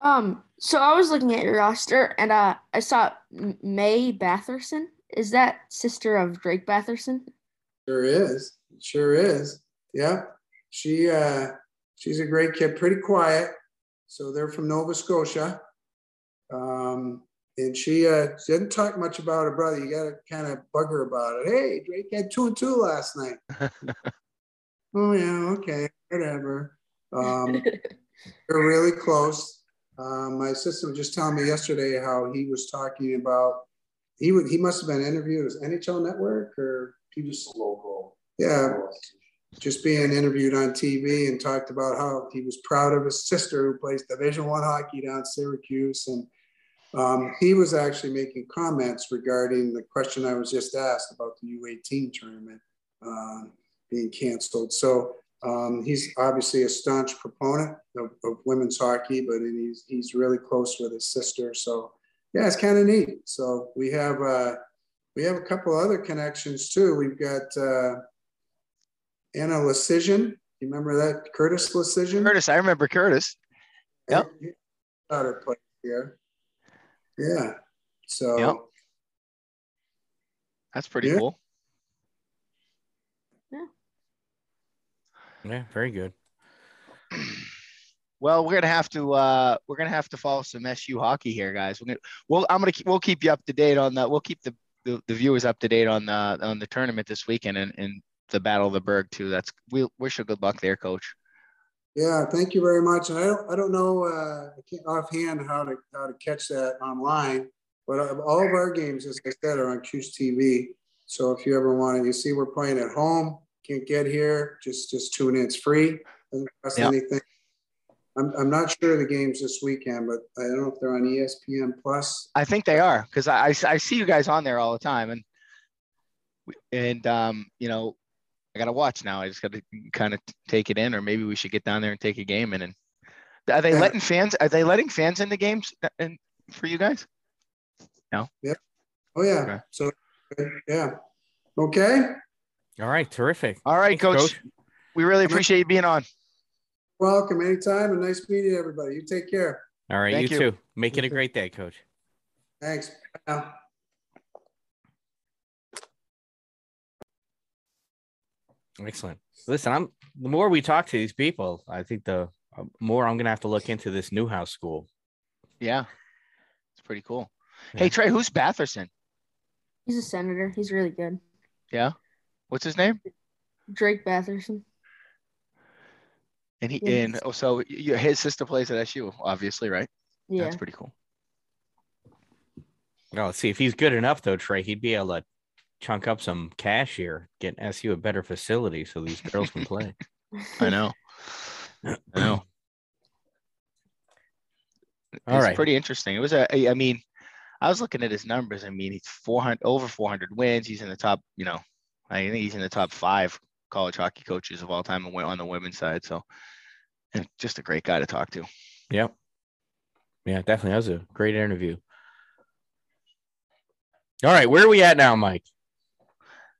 [SPEAKER 5] Um, so I was looking at your roster and uh, I saw May Batherson. Is that sister of Drake Batherson?
[SPEAKER 1] Sure is. Sure is. Yeah. She uh she's a great kid, pretty quiet. So they're from Nova Scotia. Um, and she uh she didn't talk much about her brother. You gotta kind of bug her about it. Hey, Drake had two and two last night. oh yeah, okay, whatever. Um, they're really close. Um, my assistant was just telling me yesterday how he was talking about he would he must have been interviewed as NHL Network or he was local. Yeah, just being interviewed on TV and talked about how he was proud of his sister who plays Division One hockey down Syracuse and Um, he was actually making comments regarding the question I was just asked about the U18 tournament uh, being canceled. So um, he's obviously a staunch proponent of, of, women's hockey, but he's, he's really close with his sister. So yeah, it's kind of neat. So we have uh, we have a couple other connections too. We've got uh, Anna Leschyshyn. You remember that Curtis Leschyshyn?
[SPEAKER 2] Curtis, I remember Curtis. Yep.
[SPEAKER 1] Daughter played here. Yeah. So
[SPEAKER 2] yep. that's pretty yeah. cool.
[SPEAKER 5] Yeah,
[SPEAKER 3] very good.
[SPEAKER 2] Well, we're gonna have to uh, we're gonna have to follow some SU hockey here, guys. We're gonna well, I'm gonna keep, we'll keep you up to date on that. We'll keep the, the, the viewers up to date on the on the tournament this weekend and, and the Battle of the Berg too. That's we wish you good luck there, Coach.
[SPEAKER 1] Yeah, thank you very much. And I don't, I don't know uh, I can't offhand how to how to catch that online, but uh, all of our games, as I said, are on Cuse TV. So if you ever want to, you see we're playing at home. Can't get here, just just tune in. It's free. Doesn't cost yep. anything. I'm, I'm not sure the games this weekend, but I don't know if they're on ESPN Plus.
[SPEAKER 2] I think they are because I, I, I see you guys on there all the time, and and um, you know I gotta watch now. I just gotta kind of take it in, or maybe we should get down there and take a game in. And are they letting fans? Are they letting fans in the games and for you guys? No.
[SPEAKER 1] Yeah. Oh yeah. Okay. So yeah. Okay.
[SPEAKER 3] All right. Terrific.
[SPEAKER 2] All right, coach. coach. We really appreciate you being on.
[SPEAKER 1] Welcome anytime and nice meeting everybody. You take care.
[SPEAKER 3] All right. You, you, too. Make it a great day, coach.
[SPEAKER 1] Thanks. Bye.
[SPEAKER 3] Excellent. Listen, I'm the more we talk to these people, I think the uh, more I'm gonna have to look into this Newhouse school.
[SPEAKER 2] Yeah, it's pretty cool. Yeah. Hey Trey, who's Batherson?
[SPEAKER 5] He's a senator. He's really good.
[SPEAKER 2] Yeah. What's his name?
[SPEAKER 5] Drake Batherson.
[SPEAKER 2] And he yeah. and oh, so his sister plays at SU, obviously, right?
[SPEAKER 5] Yeah,
[SPEAKER 2] that's pretty cool.
[SPEAKER 3] Oh, see if he's good enough though, Trey, he'd be able to chunk up some cash here, get SU a better facility so these girls can play.
[SPEAKER 2] I know. I know.
[SPEAKER 3] All
[SPEAKER 2] it's
[SPEAKER 3] right.
[SPEAKER 2] pretty interesting. It was a. I mean, I was looking at his numbers. I mean, he's 400 over 400 wins. He's in the top. You know, I think he's in the top five college hockey coaches of all time and went on the women's side. So, and just a great guy to talk to.
[SPEAKER 3] Yep. Yeah, definitely. That was a great interview. All right, where are we at now, Mike?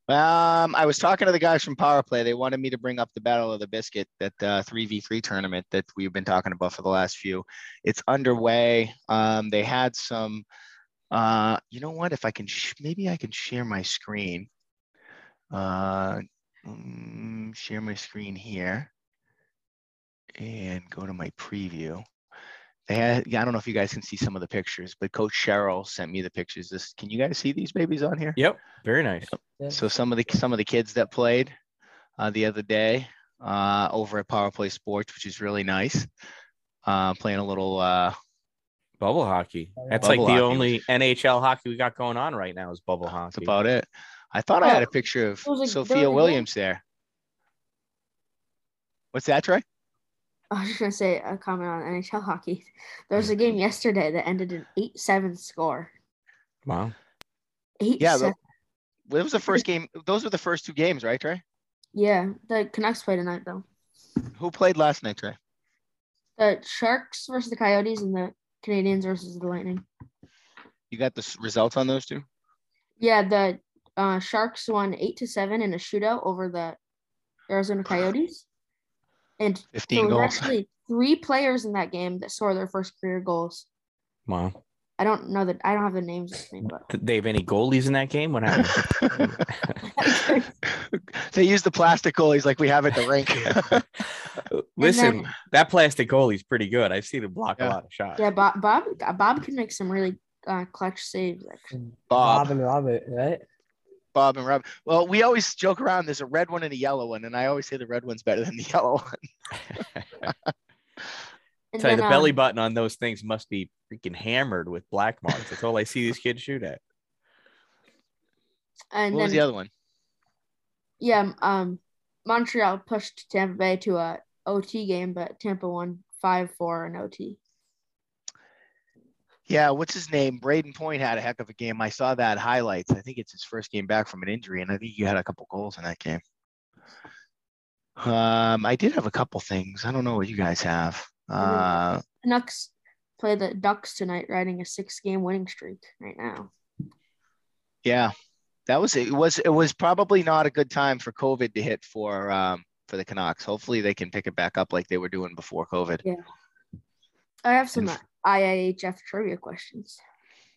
[SPEAKER 2] Um, I was talking to the guys from Power Play. They wanted me to bring up the Battle of the Biscuit, that uh, 3v3 tournament that we've been talking about for the last few. It's underway. Um, they had some, uh, you know what? If I can, sh- maybe I can share my screen. Uh, mm, share my screen here and go to my preview. They had, I don't know if you guys can see some of the pictures, but Coach Cheryl sent me the pictures. This, can you guys see these babies on here?
[SPEAKER 3] Yep, very nice.
[SPEAKER 2] Yep. So some of the some of the kids that played uh, the other day uh, over at Power Play Sports, which is really nice, uh, playing a little uh,
[SPEAKER 3] bubble hockey. That's bubble like the hockey. only NHL hockey we got going on right now is bubble hockey.
[SPEAKER 2] That's about it. I thought oh, I had oh, a oh, picture of like, Sophia Williams there. What's that, Trey?
[SPEAKER 5] I was just gonna say a comment on NHL hockey. There was a mm-hmm. game yesterday that ended in eight seven score.
[SPEAKER 3] Wow.
[SPEAKER 5] Eight.
[SPEAKER 2] Yeah, seven. it was the first game. Those were the first two games, right, Trey?
[SPEAKER 5] Yeah, the Canucks played tonight though.
[SPEAKER 2] Who played last night, Trey?
[SPEAKER 5] The Sharks versus the Coyotes and the Canadiens versus the Lightning.
[SPEAKER 2] You got the results on those two?
[SPEAKER 5] Yeah, the uh, Sharks won eight to seven in a shootout over the Arizona Coyotes. And
[SPEAKER 2] 15 so goals. actually
[SPEAKER 5] three players in that game that scored their first career goals.
[SPEAKER 3] Wow.
[SPEAKER 5] I don't know that I don't have the names me, but
[SPEAKER 3] Did they have any goalies in that game? What happened?
[SPEAKER 2] they use the plastic goalies like we have at the rink.
[SPEAKER 3] Listen, then, that plastic goalie's pretty good. I've seen him block yeah. a lot of shots.
[SPEAKER 5] Yeah, Bob Bob Bob can make some really uh, clutch saves. Actually.
[SPEAKER 4] Bob. Bob and Robert, right?
[SPEAKER 2] Bob and Rob. Well, we always joke around. There's a red one and a yellow one, and I always say the red one's better than the yellow one.
[SPEAKER 3] Tell you, the um, belly button on those things must be freaking hammered with black marks. That's all I see these kids shoot at.
[SPEAKER 5] And
[SPEAKER 2] what
[SPEAKER 5] then,
[SPEAKER 2] was the other one?
[SPEAKER 5] Yeah, um, Montreal pushed Tampa Bay to a OT game, but Tampa won five four in OT.
[SPEAKER 2] Yeah, what's his name? Brayden Point had a heck of a game. I saw that highlights. I think it's his first game back from an injury, and I think he had a couple goals in that game. Um, I did have a couple things. I don't know what you guys have. Uh,
[SPEAKER 5] Canucks play the Ducks tonight, riding a six-game winning streak right now.
[SPEAKER 2] yeah, that was it. Was it was probably not a good time for COVID to hit for um for the Canucks. Hopefully, they can pick it back up like they were doing before COVID.
[SPEAKER 5] Yeah, I have some
[SPEAKER 2] And-
[SPEAKER 5] IIHF trivia questions.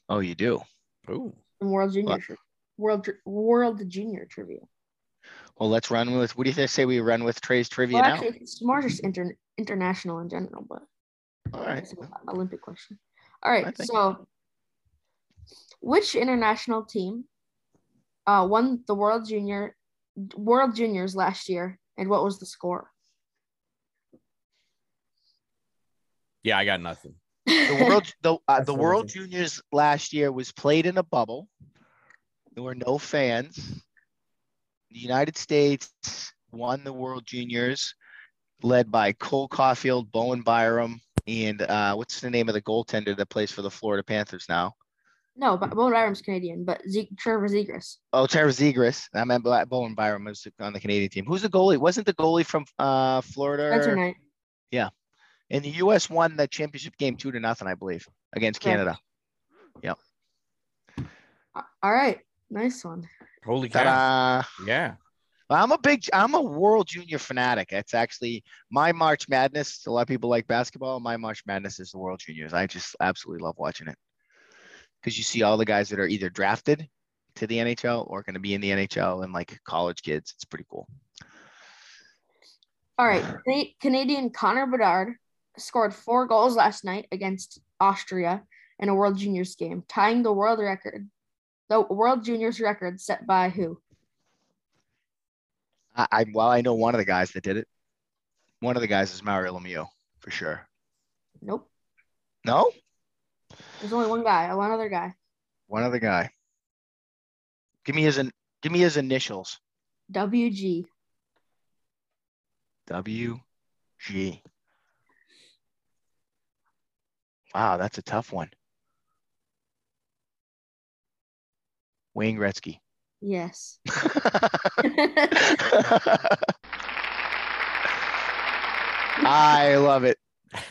[SPEAKER 2] Oh, you do.
[SPEAKER 3] Ooh.
[SPEAKER 5] Some World Junior,
[SPEAKER 2] What?
[SPEAKER 5] tri- World World Junior trivia.
[SPEAKER 2] Well, let's run with. What do you say we run with Trey's trivia
[SPEAKER 5] Well,
[SPEAKER 2] now?
[SPEAKER 5] actually, it's more just inter- international in general, but
[SPEAKER 2] All right.
[SPEAKER 5] it's an Olympic question. All right, so which international team uh, won the World Junior World Juniors last year, and what was the score?
[SPEAKER 3] Yeah, I got nothing.
[SPEAKER 2] The world the uh, the World. Juniors last year was played in a bubble. There were no fans. The United States won the World Juniors, led by Cole Caufield, Bowen Byram, and uh, what's the name of the goaltender that plays for the Florida Panthers now?
[SPEAKER 5] No, but Bo Byram's Canadian, but Ze- Trevor Zegras.
[SPEAKER 2] Oh, Trevor Zegras. I meant Bo- Bowen Byram was on the Canadian team. Who's the goalie? Wasn't the goalie from uh, Florida?
[SPEAKER 5] Spencer Knight.
[SPEAKER 2] And the U.S. won the championship game two to nothing, I believe, against
[SPEAKER 5] Correct.
[SPEAKER 2] Canada.
[SPEAKER 5] Yep. All right, nice one.
[SPEAKER 3] Holy cow.
[SPEAKER 2] Ta-da.
[SPEAKER 3] Yeah.
[SPEAKER 2] I'm a big, I'm a World Junior fanatic. It's actually my March Madness. A lot of people like basketball. My March Madness is the World Juniors. I just absolutely love watching it because you see all the guys that are either drafted to the NHL or going to be in the NHL and like college kids. It's pretty cool.
[SPEAKER 5] All right, Cana- Canadian Connor Bedard scored four goals last night against Austria in a World Juniors game, tying the world record, the World Juniors record set by who?
[SPEAKER 2] I, I well, I know one of the guys that did it. One of the guys is Mario Lemieux for sure.
[SPEAKER 5] Nope,
[SPEAKER 2] No,
[SPEAKER 5] there's only one guy, one other guy.
[SPEAKER 2] one other guy. Give me his, in- give me his initials.
[SPEAKER 5] WG.
[SPEAKER 2] W Wow, that's a tough one. Wayne Gretzky.
[SPEAKER 5] Yes.
[SPEAKER 2] I love it.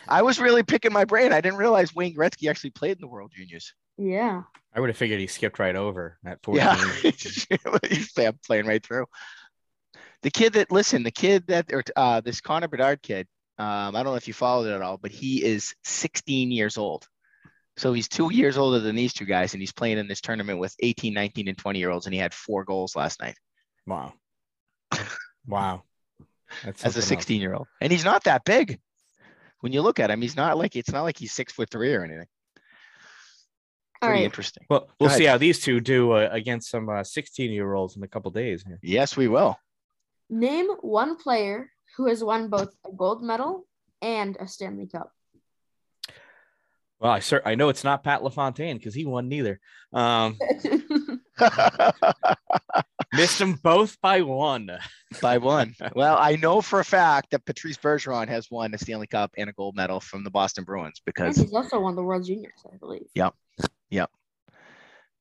[SPEAKER 2] I was really picking my brain. I didn't realize Wayne Gretzky actually played in the World Juniors.
[SPEAKER 5] yeah.
[SPEAKER 3] I would have figured he skipped right over at 14.
[SPEAKER 2] Yeah, he's playing right through. The kid that listen, the kid that or uh, this Connor Bedard kid. Um, I don't know if you followed it at all, but he is 16 years old. So he's two years older than these two guys, and he's playing in this tournament with 18, 19, and 20 year olds, and he had four goals last night
[SPEAKER 3] Wow. Wow. That's
[SPEAKER 2] as a
[SPEAKER 3] something else.
[SPEAKER 2] 16 year old, and he's not that big. When you look at him, he's not like it's not like he's six foot three or anything.
[SPEAKER 5] All
[SPEAKER 2] Pretty
[SPEAKER 5] right.
[SPEAKER 2] interesting.
[SPEAKER 3] Well, we'll see how these two do uh, against some 16 year olds in a couple days. here.
[SPEAKER 2] Yes, we will.
[SPEAKER 5] Name one player who has won both a gold medal and a Stanley Cup.
[SPEAKER 3] Well, I cer- I know it's not Pat LaFontaine because he won neither. Um, missed them both by one.
[SPEAKER 2] by one. Well, I know for a fact that Patrice Bergeron has won a Stanley Cup and a gold medal from the Boston Bruins
[SPEAKER 5] and
[SPEAKER 2] because
[SPEAKER 5] he's also won the World Juniors, I believe. Yep. Yep.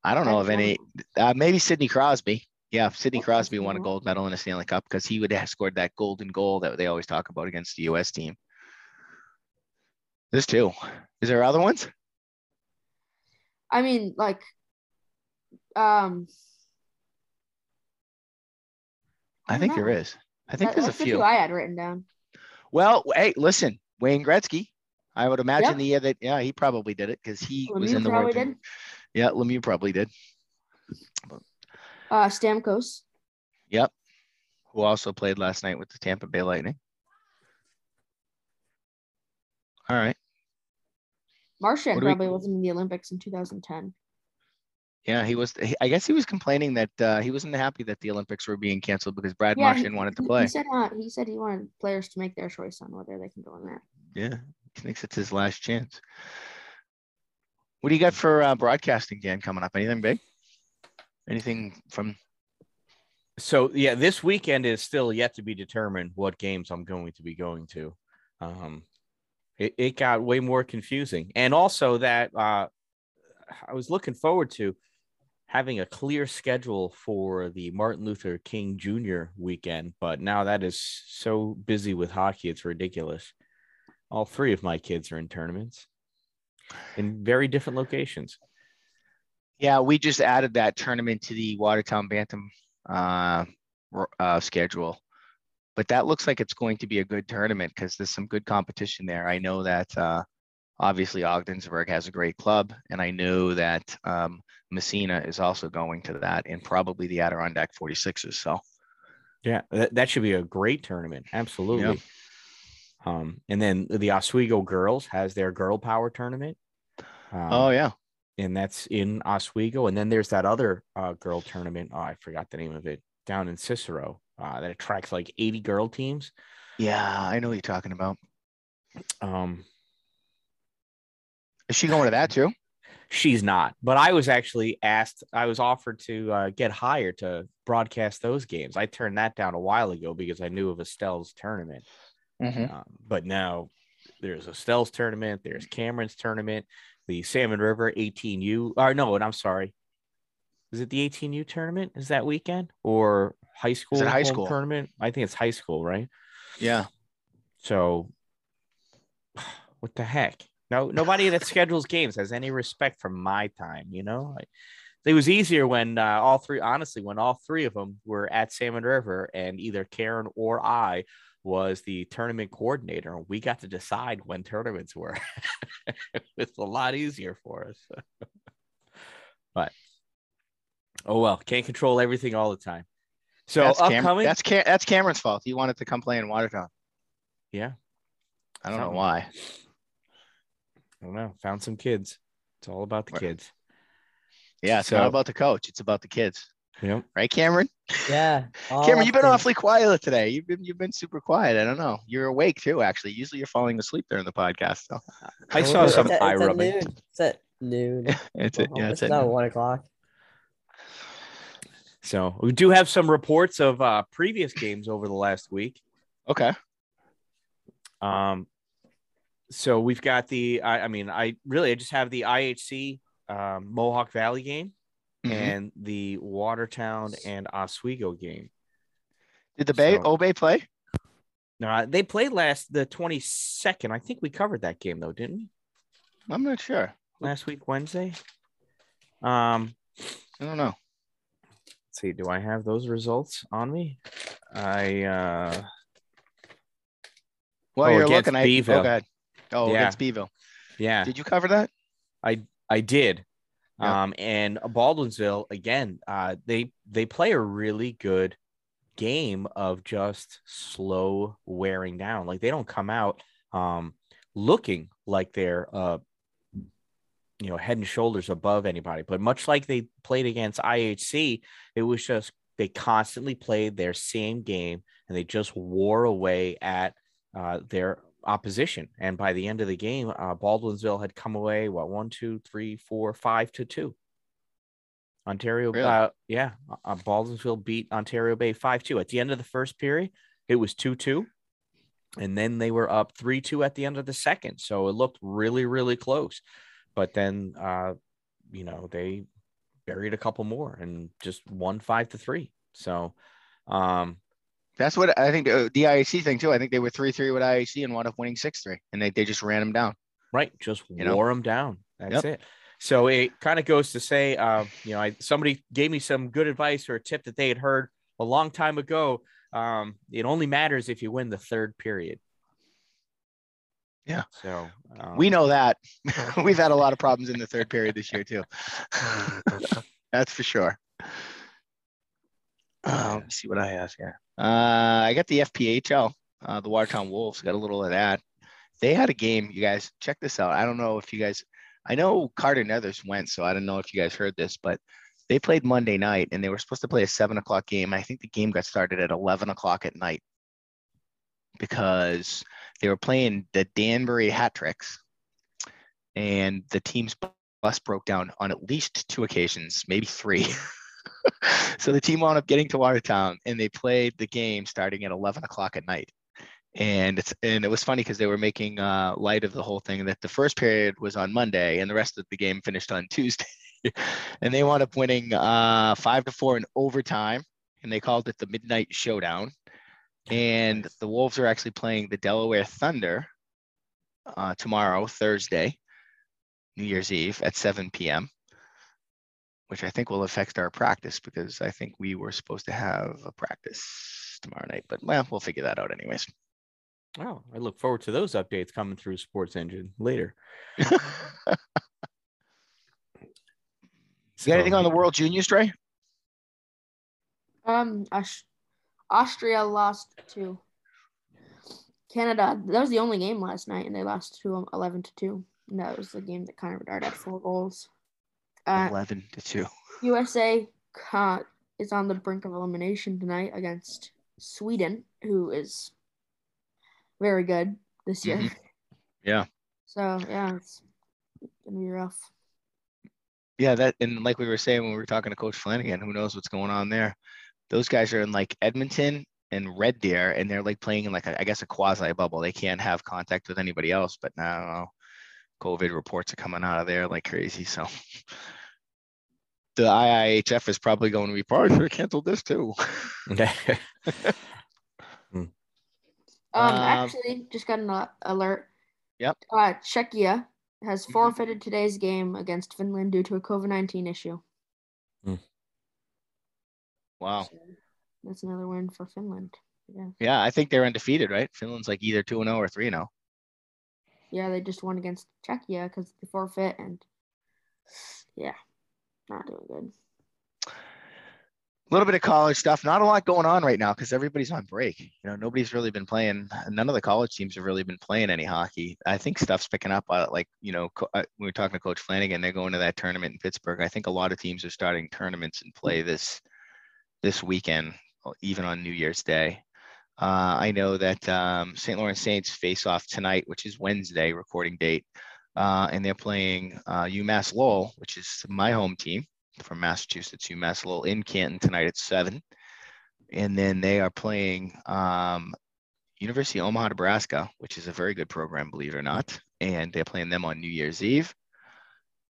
[SPEAKER 2] I don't know of any. Uh, maybe Sidney Crosby. Yeah, Sidney Crosby won a gold medal in a Stanley Cup because he would have scored that golden goal that they always talk about against the U.S. team. There's two. Is there other ones?
[SPEAKER 5] I mean, like, um,
[SPEAKER 2] I,
[SPEAKER 5] I
[SPEAKER 2] think there
[SPEAKER 5] know.
[SPEAKER 2] is. I think
[SPEAKER 5] that-
[SPEAKER 2] there's a
[SPEAKER 5] that's the
[SPEAKER 2] few.
[SPEAKER 5] I had written down.
[SPEAKER 2] Well, hey, listen, Wayne Gretzky. I would imagine
[SPEAKER 5] Yep.
[SPEAKER 2] the year that yeah he probably did it because he was in the World.
[SPEAKER 5] did.
[SPEAKER 2] Yeah, Lemieux probably did.
[SPEAKER 5] Uh, Stamkos.
[SPEAKER 2] Yep. Who also played last night with the Tampa Bay Lightning. All right. What do we-
[SPEAKER 5] probably wasn't in the Olympics in 2010.
[SPEAKER 2] Yeah, he was. he- I guess he was complaining that uh, he wasn't happy that the Olympics were being canceled because Brad
[SPEAKER 5] Yeah, he-
[SPEAKER 2] wanted to play.
[SPEAKER 5] He said, uh, he said he wanted players to make their choice on whether they can go in that.
[SPEAKER 2] Yeah, he thinks it's his last chance. What do you got for uh, broadcasting, Dan, coming up? Anything big? Anything from?
[SPEAKER 3] So yeah, this weekend is still yet to be determined what games I'm going to be going to. Um, it, it got way more confusing, and also that uh, I was looking forward to having a clear schedule for the Martin Luther King Jr. weekend, but now that is so busy with hockey, it's ridiculous. All three of my kids are in tournaments in very different locations.
[SPEAKER 2] Yeah, we just added that tournament to the Watertown Bantam uh, uh, schedule, but that looks like it's going to be a good tournament because there's some good competition there. I know that uh, obviously Ogdensburg has a great club, and I know that um, Massena is also going to that, and probably the Adirondack 46ers. So,
[SPEAKER 3] yeah, that, that should be a great tournament. Absolutely. Yep. Um, and then the Oswego girls has their girl power tournament.
[SPEAKER 2] Um, oh yeah,
[SPEAKER 3] and that's in Oswego. And then there's that other uh, girl tournament. Oh, I forgot the name of it down in Cicero uh, that attracts like 80 girl teams.
[SPEAKER 2] Yeah, I know what you're talking about. Um, is she going to that too?
[SPEAKER 3] She's not, but I was actually asked. I was offered to uh, get hired to broadcast those games. I turned that down a while ago because I knew of Estelle's tournament. Mm-hmm. Um, but now there's Estelle's tournament. There's Cameron's tournament. The Salmon River 18U. Or no, and I'm sorry. Is it the 18U tournament? Is that weekend or high school?
[SPEAKER 2] high school
[SPEAKER 3] tournament? I think it's high school, right?
[SPEAKER 2] Yeah.
[SPEAKER 3] So, what the heck? No, nobody that schedules games has any respect for my time. You know, it was easier when uh, all three, honestly, when all three of them were at Salmon River, and either Karen or I was the tournament coordinator. and We got to decide when tournaments were. it was a lot easier for us. but oh well, can't control everything all the time. So
[SPEAKER 2] that's
[SPEAKER 3] upcoming. Cam-
[SPEAKER 2] that's Cam- that's Cameron's fault. He wanted to come play in Watertown.
[SPEAKER 3] Yeah,
[SPEAKER 2] I don't Something. know why.
[SPEAKER 3] I don't know. Found some kids. It's all about the kids.
[SPEAKER 2] Yeah, it's so, not about the coach. It's about the kids.
[SPEAKER 3] Yep.
[SPEAKER 2] Right, Cameron?
[SPEAKER 4] Yeah.
[SPEAKER 2] Cameron, you've been awfully quiet today. You've been you've been super quiet. I don't know. You're awake too, actually. Usually you're falling asleep during the podcast. So
[SPEAKER 3] I saw some it's eye rubbing.
[SPEAKER 4] It's at noon.
[SPEAKER 2] it's at, yeah,
[SPEAKER 4] it's, it's at one o'clock.
[SPEAKER 3] So we do have some reports of uh, previous games over the last week.
[SPEAKER 2] Okay.
[SPEAKER 3] Um, so we've got the. I, I mean, I really I just have the IHC um, Mohawk Valley game mm-hmm. and the Watertown and Oswego game.
[SPEAKER 2] Did the Bay so, Obey play?
[SPEAKER 3] No, they played last the twenty second. I think we covered that game though, didn't we?
[SPEAKER 2] I'm not sure.
[SPEAKER 3] Last week Wednesday. Um,
[SPEAKER 2] I don't know.
[SPEAKER 3] Let's see. Do I have those results on me? I uh.
[SPEAKER 2] Well, oh, you're looking at Beeville. Oh, Oh, yeah. against Beeville.
[SPEAKER 3] Yeah.
[SPEAKER 2] Did you cover that?
[SPEAKER 3] I I did. Um, and Baldwinsville again, uh, they they play a really good game of just slow wearing down. Like they don't come out um, looking like they're uh, you know head and shoulders above anybody, but much like they played against IHC, it was just they constantly played their same game and they just wore away at uh, their opposition. And by the end of the game, uh, Baldwinsville had come away what one, two, three, four, five to two. Ontario, really? uh, yeah, uh, Baldwinsville beat Ontario Bay five two. At the end of the first period, it was two two, and then they were up three two at the end of the second. So it looked really really close, but then uh, you know they buried a couple more and just won five to three. So um,
[SPEAKER 2] that's what I think uh, the IAC thing too. I think they were three three with IAC and wound up winning six three, and they, they just ran them down.
[SPEAKER 3] Right, just you wore know? them down. That's yep. it. So it kind of goes to say, uh, you know, I, somebody gave me some good advice or a tip that they had heard a long time ago. Um, it only matters if you win the third period.
[SPEAKER 2] Yeah.
[SPEAKER 3] So
[SPEAKER 2] um, we know that we've had a lot of problems in the third period this year too. That's for sure. Uh, let me see what I have here. Uh, I got the FPHL, uh, the Watertown Wolves. Got a little of that. They had a game, you guys. Check this out. I don't know if you guys. I know Carter Nethers went, so I don't know if you guys heard this, but they played Monday night and they were supposed to play a seven o'clock game. I think the game got started at eleven o'clock at night because they were playing the Danbury Hat Tricks, and the team's bus broke down on at least two occasions, maybe three. so the team wound up getting to Watertown and they played the game starting at 11 o'clock at night. And it's and it was funny because they were making uh, light of the whole thing that the first period was on Monday and the rest of the game finished on Tuesday, and they wound up winning uh, five to four in overtime, and they called it the Midnight Showdown. And the Wolves are actually playing the Delaware Thunder uh, tomorrow, Thursday, New Year's Eve at 7 p.m., which I think will affect our practice because I think we were supposed to have a practice tomorrow night. But well, we'll figure that out anyways.
[SPEAKER 3] Wow, I look forward to those updates coming through Sports Engine later.
[SPEAKER 2] You got anything on the World Juniors, Trey?
[SPEAKER 5] Um, Aus- Austria lost to Canada. That was the only game last night, and they lost to 'em 11 to 2. And that was the game that Connor Bedard had four goals. Uh,
[SPEAKER 2] Eleven to two.
[SPEAKER 5] USA uh, is on the brink of elimination tonight against Sweden, who is very good this year.
[SPEAKER 2] Mhm. Yeah.
[SPEAKER 5] So yeah, it's gonna be rough.
[SPEAKER 2] Yeah, that and like we were saying when we were talking to Coach Flanagan, who knows what's going on there? Those guys are in like Edmonton and Red Deer, and they're like playing in like a, I guess a quasi bubble. They can't have contact with anybody else. But now COVID reports are coming out of there like crazy. So the IIHF is probably going to be probably should have canceled this too.
[SPEAKER 5] Um,
[SPEAKER 2] Um,
[SPEAKER 5] actually, just got an alert.
[SPEAKER 2] Yep.
[SPEAKER 5] Uh, Czechia has
[SPEAKER 2] Mhm.
[SPEAKER 5] forfeited today's game against Finland due to a COVID nineteen issue.
[SPEAKER 2] Wow.
[SPEAKER 5] So that's another win for Finland. Yeah.
[SPEAKER 2] Yeah, I think they're undefeated, right? Finland's like either two and zero or three and oh. zero.
[SPEAKER 5] Yeah, they just won against Czechia because they forfeit and yeah, not doing good.
[SPEAKER 2] A little bit of college stuff. Not a lot going on right now because everybody's on break. You know, nobody's really been playing. None of the college teams have really been playing any hockey. I think stuff's picking up. Uh, like you know, co- uh, we were talking to Coach Flanagan. They're going to that tournament in Pittsburgh. I think a lot of teams are starting tournaments and play this this weekend, uh, even on New Year's Day. Uh, I know that um, St. Lawrence Saints face off tonight, which is Wednesday, recording date, uh, and they're playing uh, UMass Lowell, which is my home team from Massachusetts, UMass Lowell in Canton tonight at seven, and then they are playing um, University of Omaha, Nebraska, which is a very good program, believe it or not, and they're playing them on New Year's Eve.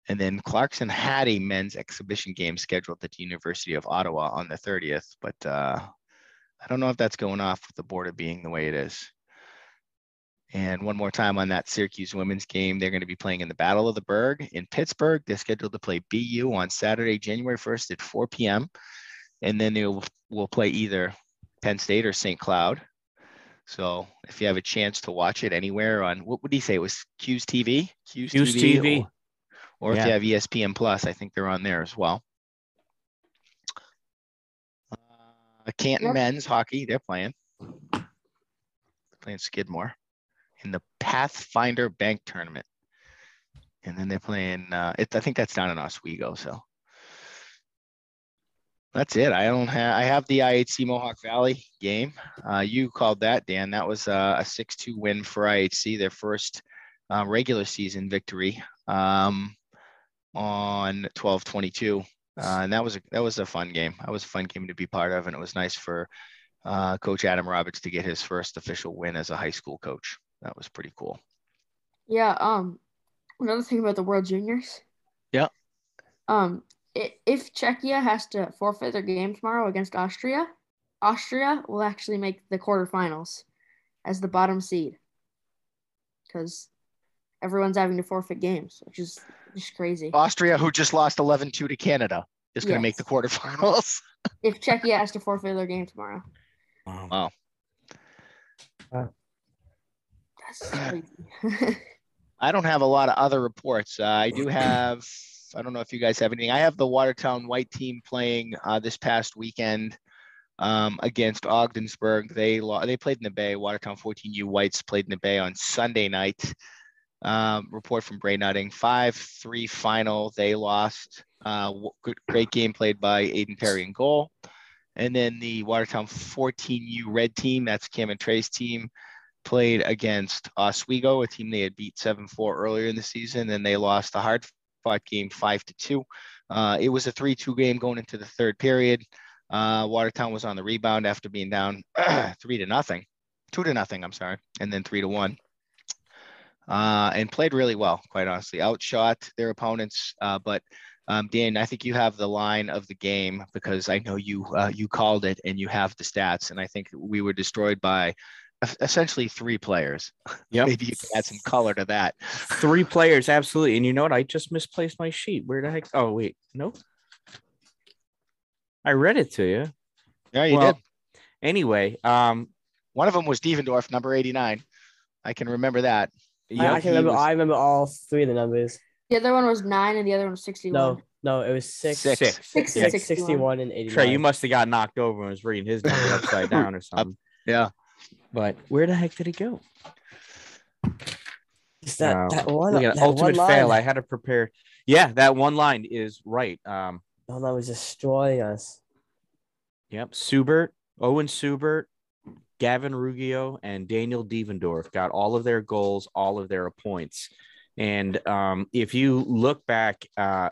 [SPEAKER 2] And then Clarkson had a men's exhibition game scheduled at the University of Ottawa on the 30th, but uh, I don't know if that's going off with the border being the way it is. And one more time on that Syracuse women's game, they're going to be playing in the Battle of the Burgh in Pittsburgh. They're scheduled to play BU on Saturday, January 1st at 4 p.m. And then they will, will play either Penn State or St. Cloud. So if you have a chance to watch it anywhere on what would he say it was Q's TV? Q's,
[SPEAKER 3] Q's TV.
[SPEAKER 2] Or, or if you have ESPN Plus, I think they're on there as well. Uh, Canton
[SPEAKER 5] Yep.
[SPEAKER 2] men's hockey, they're playing. Playing Skidmore in the Pathfinder Bank tournament. And then they're playing uh it, I think that's down in Oswego, so that's it. I don't have I have the IHC Mohawk Valley game. Uh you called that, Dan. That was uh, a 6-2 win for IHC, their first uh, regular season victory um on 12-22. Uh, and that was a that was a fun game. That was a fun game to be part of, and it was nice for uh, Coach Adam Roberts to get his first official win as a high school coach. That was pretty cool.
[SPEAKER 5] Yeah. Um, another thing about the World Juniors.
[SPEAKER 2] Yeah.
[SPEAKER 5] Um, i- if Czechia has to forfeit their game tomorrow against Austria, Austria will actually make the quarterfinals as the bottom seed because everyone's having to forfeit games, which is just crazy.
[SPEAKER 2] Austria, who just lost 11-2 to Canada, is going to make the
[SPEAKER 5] Yes.
[SPEAKER 2] quarterfinals.
[SPEAKER 5] If Czechia has to forfeit their game tomorrow,
[SPEAKER 3] Wow.
[SPEAKER 5] that's crazy.
[SPEAKER 2] I don't have a lot of other reports. Uh, I do have. I don't know if you guys have anything. I have the Watertown White team playing uh, this past weekend um, against Ogdensburg. They they played in the Bay. Watertown 14U Whites played in the Bay on Sunday night. Um, report from Bray Nutting, five three final. They lost. Uh, good, great game played by Aiden Perry in goal. And then the Watertown 14U Red team, that's Cam and Trey's team, played against Oswego, a team they had beat 7 4 earlier in the season, and they lost a hard fought game 5 to 2. Uh, it was a 3 2 game going into the third period. Uh, Watertown was on the rebound after being down 3 to nothing. two to nothing. I'm sorry, and then three to one. Uh, and played really well, quite honestly. Outshot their opponents, uh, but um, Dan, I think you have the line of the game because I know you uh, you called it and you have the stats, and I think we were destroyed by essentially three players.
[SPEAKER 3] Yep.
[SPEAKER 2] Maybe you can add some color to that.
[SPEAKER 3] Three players, absolutely. And you know what? I just misplaced my sheet. Where the heck? Oh, wait. Nope. I read it to you.
[SPEAKER 2] Yeah, you
[SPEAKER 3] Well,
[SPEAKER 2] did.
[SPEAKER 3] Anyway, um,
[SPEAKER 2] One of them was Devendorf, number 89. I can remember that.
[SPEAKER 4] I,
[SPEAKER 3] yeah,
[SPEAKER 4] I can remember.
[SPEAKER 3] was-
[SPEAKER 4] I remember all three of the numbers.
[SPEAKER 5] The other one was nine, and the other one was sixty-one.
[SPEAKER 4] No, no, it was six,
[SPEAKER 2] Six.
[SPEAKER 3] six.
[SPEAKER 5] Six and
[SPEAKER 4] six,
[SPEAKER 5] 61.
[SPEAKER 4] 61 and 89.
[SPEAKER 3] Trey, you must have got knocked over and was reading his number upside down or something.
[SPEAKER 2] Yeah.
[SPEAKER 3] But where the heck did it go?
[SPEAKER 4] Is that,
[SPEAKER 3] Uh,
[SPEAKER 4] that one,
[SPEAKER 3] Look at
[SPEAKER 4] that
[SPEAKER 3] ultimate
[SPEAKER 4] one
[SPEAKER 3] fail. I had to prepare. Yeah, that one line is right. Um,
[SPEAKER 4] Oh, that was destroying us.
[SPEAKER 3] Yep. Subert, Owen Subert, Gavin Ruggiero, and Daniel Devendorf got all of their goals, all of their points. And um, if you look back, uh,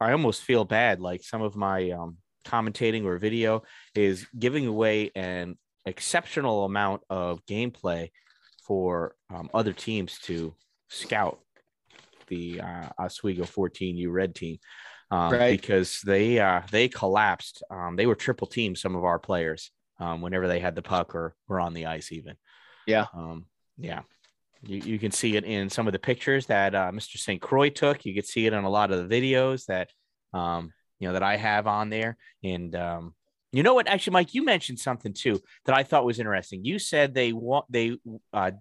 [SPEAKER 3] I almost feel bad. Like some of my um, commentating or video is giving away an exceptional amount of gameplay for um, other teams to scout the uh, Oswego 14U Red team um,
[SPEAKER 2] Right.
[SPEAKER 3] because they uh, they collapsed. Um, they were triple team some of our players um, whenever they had the puck or were on the ice even.
[SPEAKER 2] Yeah.
[SPEAKER 3] Um, yeah. You, you can see it in some of the pictures that uh, Mr. St. Croix took. You could see it in a lot of the videos that um, you know that I have on there. And um, you know what? Actually, Mike, you mentioned something too that I thought was interesting. You said they want they uh,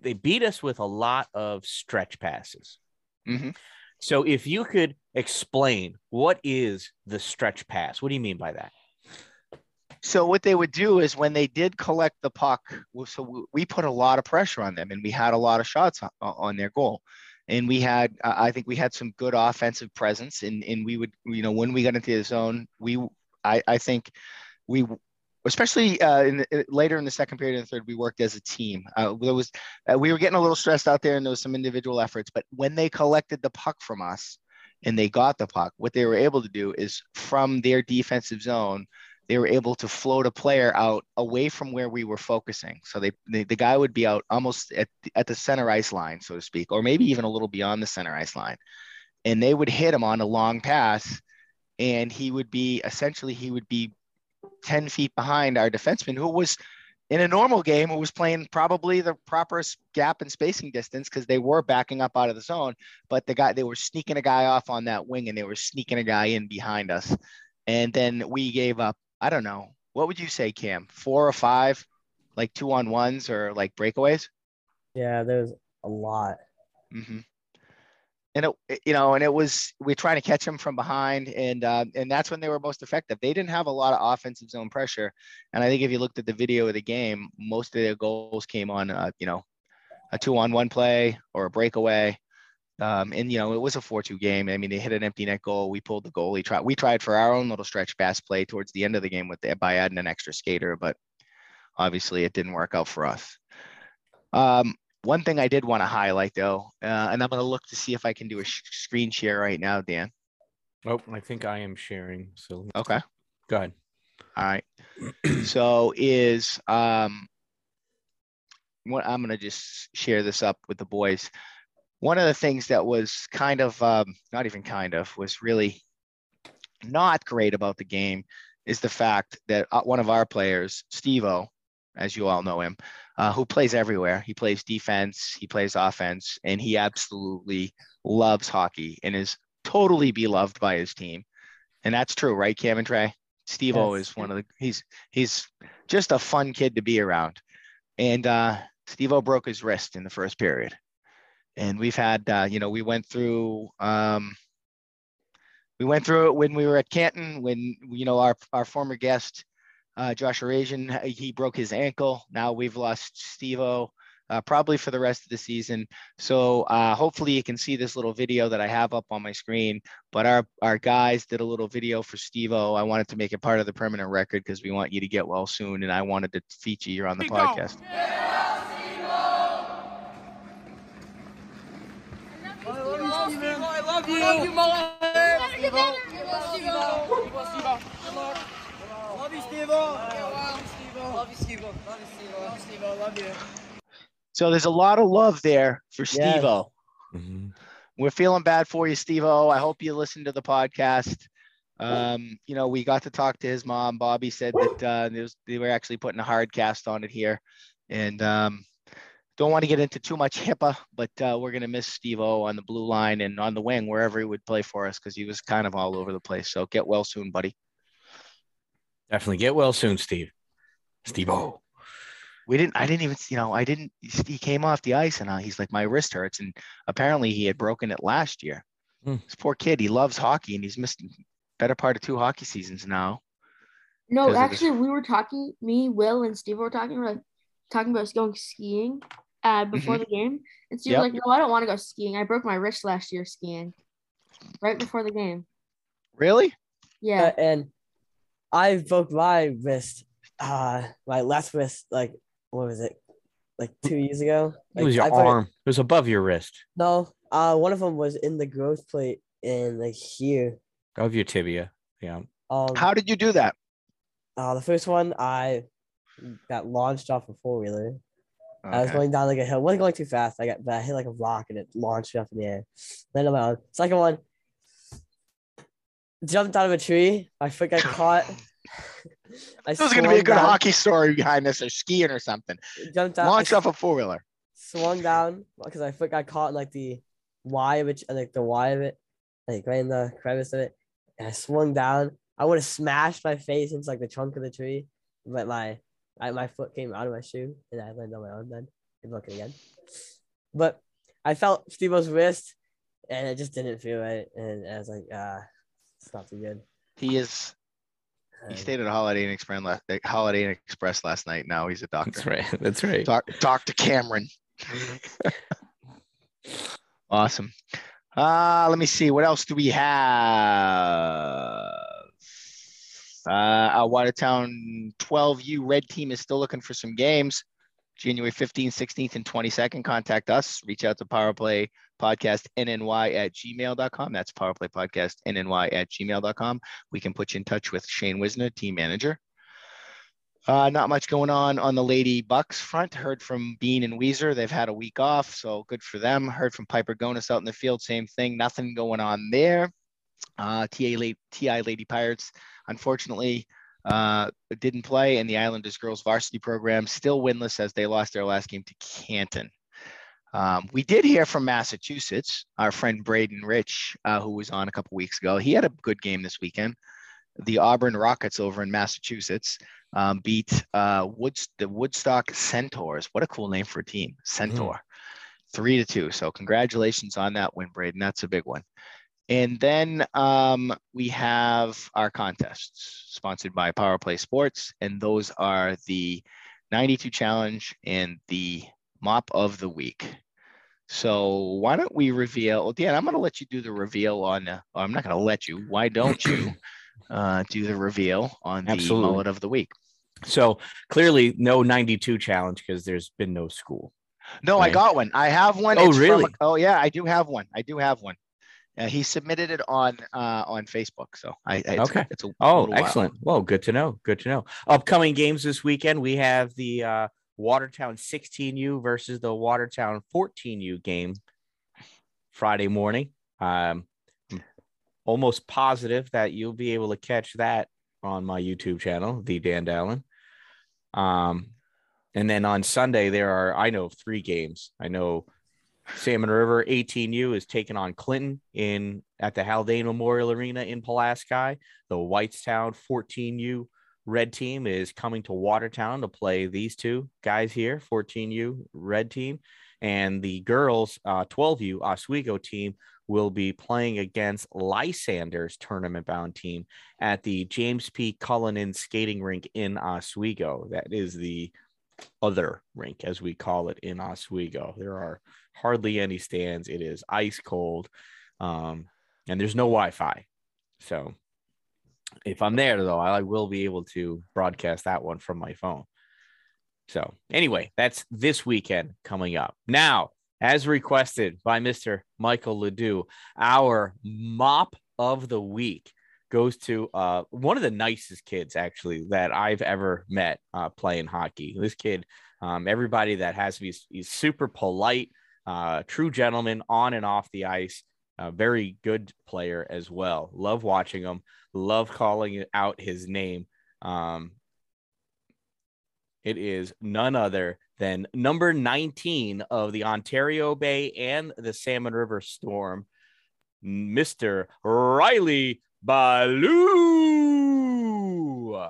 [SPEAKER 3] they beat us with a lot of stretch passes.
[SPEAKER 2] Mhm.
[SPEAKER 3] So if you could explain what is the stretch pass, what do you mean by that?
[SPEAKER 2] So what they would do is when they did collect the puck, so we- put a lot of pressure on them, and we had a lot of shots on, on their goal, and we had uh, I think we had some good offensive presence, and and we would you know when we got into the zone, we I I think we especially uh, in the, later in the second period and third, we worked as a team. Uh, there was uh, we were getting a little stressed out there, and there was some individual efforts, but when they collected the puck from us and they got the puck, what they were able to do is from their defensive zone they were able to float a player out away from where we were focusing. So they, they the guy would be out almost at at the center ice line, so to speak, or maybe even a little beyond the center ice line, and they would hit him on a long pass, and he would be essentially he would be ten feet behind our defenseman, who was in a normal game who was playing probably the proper gap and spacing distance because they were backing up out of the zone, but the guy they were sneaking a guy off on that wing and they were sneaking a guy in behind us, and then we gave up I don't know. What would you say, Cam? Four or five, like two on ones or like breakaways?
[SPEAKER 4] Yeah, there's a lot.
[SPEAKER 2] hmm And it, you know, and it was we trying to catch them from behind, and uh, and that's when they were most effective. They didn't have a lot of offensive zone pressure, and I think if you looked at the video of the game, most of their goals came on, uh, you know, a two-on-one play or a breakaway. Um, and you know, it was a four-two game. I mean, they hit an empty net goal. We pulled the goal. We tried. We tried for our own little stretch pass play towards the end of the game with the, by adding an extra skater, but obviously it didn't work out for us. Um, one thing I did want to highlight though, uh, and I'm going to look to see if I can do a sh- screen share right now, Dan.
[SPEAKER 3] Oh, I think I am sharing. So
[SPEAKER 2] Okay.
[SPEAKER 3] go ahead.
[SPEAKER 2] All right. so is um what I'm gonna just share this up with the boys. One of the things that was kind of um, not even kind of was really not great about the game is the fact that uh, one of our players, Stevo, as you all know him, uh, who plays everywhere. He plays defense, he plays offense, and he absolutely loves hockey and is totally beloved by his team. And that's true, right, Cam and Trey? Steve O
[SPEAKER 4] Yes.
[SPEAKER 2] is one of the he's he's just a fun kid to be around. And uh Steve O broke his wrist in the first period. And we've had uh, you know, we went through um we went through it when we were at Canton, when you know our our former guest uh, Josh Arasian, he broke his ankle. Now we've lost Steve O, uh, probably for the rest of the season. So uh, hopefully you can see this little video that I have up on my screen. But our our guys did a little video for Steve O. I wanted to make it part of the permanent record because we want you to get well soon, and I wanted to feature you on the podcast.
[SPEAKER 6] I love you. Love you, Mullen. Steve-O. Love you, Steve-O. Love you, Steve-O. Love you, Steve-O. you, Steve. Love you, Steve. Love you.
[SPEAKER 2] So there's a lot of love there for
[SPEAKER 4] Yes.
[SPEAKER 2] Steve-O.
[SPEAKER 3] Mhm.
[SPEAKER 2] We're feeling bad for you, Steve-O. I hope you listen to the podcast. Um, you know, we got to talk to his mom. Bobby said that uh, there was, they were actually putting a hard cast on it here. And um, don't want to get into too much HIPAA, but uh, we're going to miss Steve-O on the blue line and on the wing, wherever he would play for us, because he was kind of all over the place. So get well soon, buddy.
[SPEAKER 3] Definitely get well soon, Steve. Steve O.
[SPEAKER 2] we didn't i didn't even you know i didn't he came off the ice and uh, he's like my wrist hurts and apparently he had broken it last year
[SPEAKER 3] Hmm.
[SPEAKER 2] this poor kid he loves hockey and he's missed better part of two hockey seasons now
[SPEAKER 5] No,
[SPEAKER 2] Because of this-
[SPEAKER 5] actually, we were talking. Me, Will, and Steve were talking. We are like talking about going skiing uh, before the game, and Steve
[SPEAKER 2] Yep.
[SPEAKER 5] was like, "No, I don't want to go skiing. I broke my wrist last year skiing, right before the game."
[SPEAKER 2] really
[SPEAKER 5] Yeah,
[SPEAKER 4] Uh, and I broke my wrist, uh, my left wrist, like what was it, like two years ago?
[SPEAKER 3] It was your
[SPEAKER 4] I
[SPEAKER 3] arm. It was above your wrist,
[SPEAKER 4] No, uh, one of them was in the growth plate in like here.
[SPEAKER 3] of your tibia. Yeah.
[SPEAKER 4] Um,
[SPEAKER 2] how did you do that
[SPEAKER 4] uh, the first one I got launched off a four wheeler. I was going down like a hill, wasn't going too fast. I got, but I hit like a rock and it launched me up in the air. Then on my own. Second one, jumped out of a tree. My foot got caught. I
[SPEAKER 2] this is going to be a good
[SPEAKER 4] down-
[SPEAKER 2] hockey story behind this or skiing or something
[SPEAKER 4] Jumped out. I
[SPEAKER 2] off a four-wheeler
[SPEAKER 4] swung down because my foot got caught in like the Y of it, like the Y of it, like right in the crevice of it. And I swung down. I would have smashed my face into like the trunk of the tree, but my I, my foot came out of my shoe and I landed on my own then. And looking again. But I felt Steve-O's wrist and it just didn't feel right. And I was like, ah, it's again.
[SPEAKER 2] he is he stayed at a holiday inn express last holiday inn express last night now he's a doctor
[SPEAKER 3] That's right. That's right.
[SPEAKER 2] Doc, Dr. Cameron. awesome. Uh, let me see. What else do we have? Uh, our Watertown 12U red team is still looking for some games. January 15th, 16th, and 22nd. Contact us. Reach out to Powerplay Podcast NNY at gmail.com. That's Powerplay Podcast NNY at gmail.com. We can put you in touch with Shane Wisner, team manager. Uh, not much going on on the Lady Bucks front. Heard from Bean and Weezer. They've had a week off, so good for them. Heard from Piper Gonus out in the field. Same thing. Nothing going on there. Uh, TA TI Lady Pirates, unfortunately, uh, didn't play, and the Islanders girls varsity program still winless as they lost their last game to Canton. Um, we did hear from Massachusetts, our friend Braden Rich, uh, who was on a couple weeks ago. He had a good game this weekend. The Auburn Rockets over in Massachusetts um, beat uh, Woods the Woodstock Centaurs. What a cool name for a team, Centaur. Three to two. So congratulations on that win, Braden. That's a big one. And then um, we have our contests sponsored by Power Play Sports, and those are the 92 Challenge and the Mop of the Week. So why don't we reveal? Well, Dan, I'm going to let you do the reveal on. Uh, I'm not going to let you. Why don't you uh, do the reveal on the
[SPEAKER 3] Absolutely.
[SPEAKER 2] mullet of the week?
[SPEAKER 3] So clearly, no 92 challenge because there's been no school.
[SPEAKER 2] No, I got one. I have one.
[SPEAKER 3] Oh,
[SPEAKER 2] It's from
[SPEAKER 3] really?
[SPEAKER 2] oh, yeah, I do have one. I do have one. Uh, he submitted it on uh, on Facebook, so I, I it's,
[SPEAKER 3] Okay.
[SPEAKER 2] It's a
[SPEAKER 3] Oh, excellent. Well, good to know. Good to know. Upcoming games this weekend, we have the uh, Watertown 16U versus the Watertown 14U game Friday morning. Um, I'm almost positive that you'll be able to catch that on my YouTube channel, the Dan Dallin. Um, and then on Sunday, there are, I know, three games. I know Salmon River 18U is taking on Clinton in at the Haldane Memorial Arena in Pulaski. The Whitestown 14U red team is coming to Watertown to play these two guys here, 14U red team. And the girls uh, 12U Oswego team will be playing against Lysander's tournament bound team at the James P. Cullinan skating rink in Oswego. That is the other rink, as we call it in Oswego. There are hardly any stands. It is ice cold, um, and there's no Wi-Fi. So, if I'm there though, I will be able to broadcast that one from my phone. So, anyway, that's this weekend coming up. Now, as requested by Mr. Michael Ledoux, our mop of the week. goes to uh, one of the nicest kids actually that I've ever met uh, playing hockey. This kid, um, everybody that has me, he's, super polite, uh, true gentleman on and off the ice. A very good player as well. Love watching him. Love calling out his name. Um, it is none other than number 19 of the Ontario Bay and the Salmon River Storm, Mr. Riley Baloo.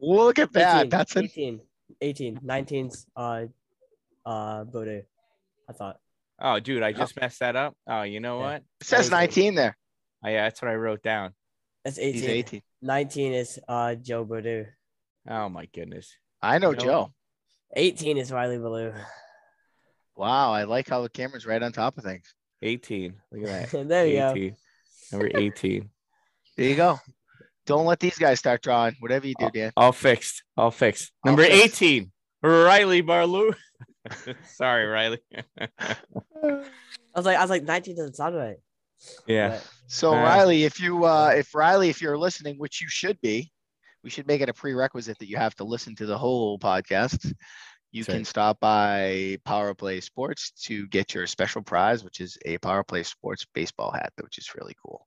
[SPEAKER 2] Look at that.
[SPEAKER 4] 18,
[SPEAKER 2] That's an
[SPEAKER 4] 18, 18, 19's uh, uh, Bodie. I thought.
[SPEAKER 3] Oh, dude, I just messed that up. Oh, you know
[SPEAKER 4] Yeah.
[SPEAKER 3] what?
[SPEAKER 2] it says 19 there.
[SPEAKER 3] Oh, yeah, that's what I wrote down.
[SPEAKER 4] That's
[SPEAKER 2] He's
[SPEAKER 4] 18.
[SPEAKER 2] 18.
[SPEAKER 4] 19 is uh, Joe Bodie.
[SPEAKER 3] Oh my goodness.
[SPEAKER 2] I know
[SPEAKER 3] You know-
[SPEAKER 2] Joe.
[SPEAKER 4] 18 is Riley Baloo.
[SPEAKER 2] Wow, I like how the camera's right on top of things.
[SPEAKER 3] 18. Look at that.
[SPEAKER 4] there you go.
[SPEAKER 3] 18. Number 18.
[SPEAKER 2] There you go. Don't let these guys start drawing. Whatever you do, Dan.
[SPEAKER 3] All fixed. All fixed.
[SPEAKER 2] All
[SPEAKER 3] Number
[SPEAKER 2] fixed.
[SPEAKER 3] 18. Riley Barloo. Sorry, Riley.
[SPEAKER 4] I was like, I was like, 19 doesn't sound right.
[SPEAKER 3] yeah.
[SPEAKER 4] But
[SPEAKER 2] So
[SPEAKER 3] Uh,
[SPEAKER 2] Riley, if you uh if Riley, if you're listening, which you should be, we should make it a prerequisite that you have to listen to the whole podcast. You
[SPEAKER 3] That's
[SPEAKER 2] can
[SPEAKER 3] right.
[SPEAKER 2] stop by Power Play Sports to get your special prize, which is a Power Play Sports baseball hat, which is really cool.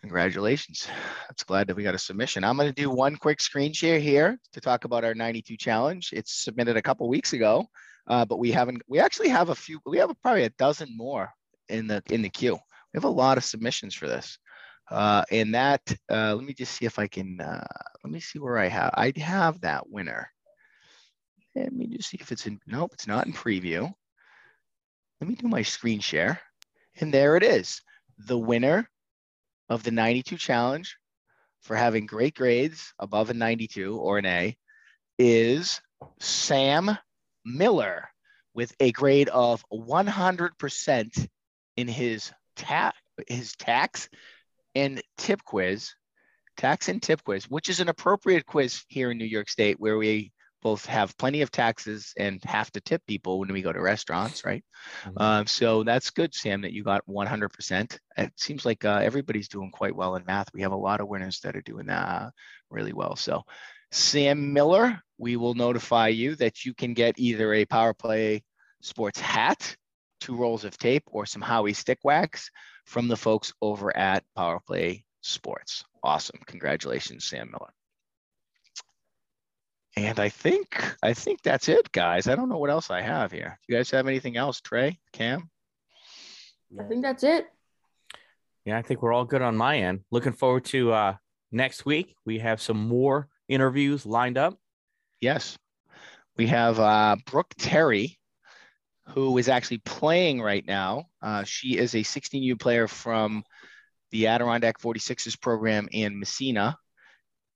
[SPEAKER 2] Congratulations. That's glad that we got a submission. I'm going to do one quick screen share here to talk about our 92 challenge. It's submitted a couple weeks ago, uh, but we haven't, we actually have a few, we have probably a dozen more in the, in the queue. We have a lot of submissions for this. Uh, and that, uh, let me just see if I can, uh, let me see where I have, I have that winner. Let me just see if it's in, nope, it's not in preview. Let me do my screen share. And there it is. The winner of the 92 challenge for having great grades above a 92 or an A is Sam Miller with a grade of 100% in his ta- his tax and tip quiz, tax and tip quiz, which is an appropriate quiz here in New York State where we both have plenty of taxes and have to tip people when we go to restaurants, right?
[SPEAKER 3] Mhm.
[SPEAKER 2] Um, so that's good, Sam, that you got 100%. It seems like uh, everybody's doing quite well in math. We have a lot of winners that are doing that really well. So, Sam Miller, we will notify you that you can get either a Power Play Sports hat, two rolls of tape, or some Howie stick wax from the folks over at Power Play Sports. Awesome. Congratulations, Sam Miller. And I think I think that's it, guys. I don't know what else I have here. Do you guys have anything else, Trey, Cam?
[SPEAKER 5] I think that's it.
[SPEAKER 3] Yeah, I think we're all good on my end. Looking forward to uh next week. We have some more interviews lined up.
[SPEAKER 2] Yes. We have uh, Brooke Terry, who is actually playing right now. Uh, she is a 16U player from the Adirondack 46ers program in Massena.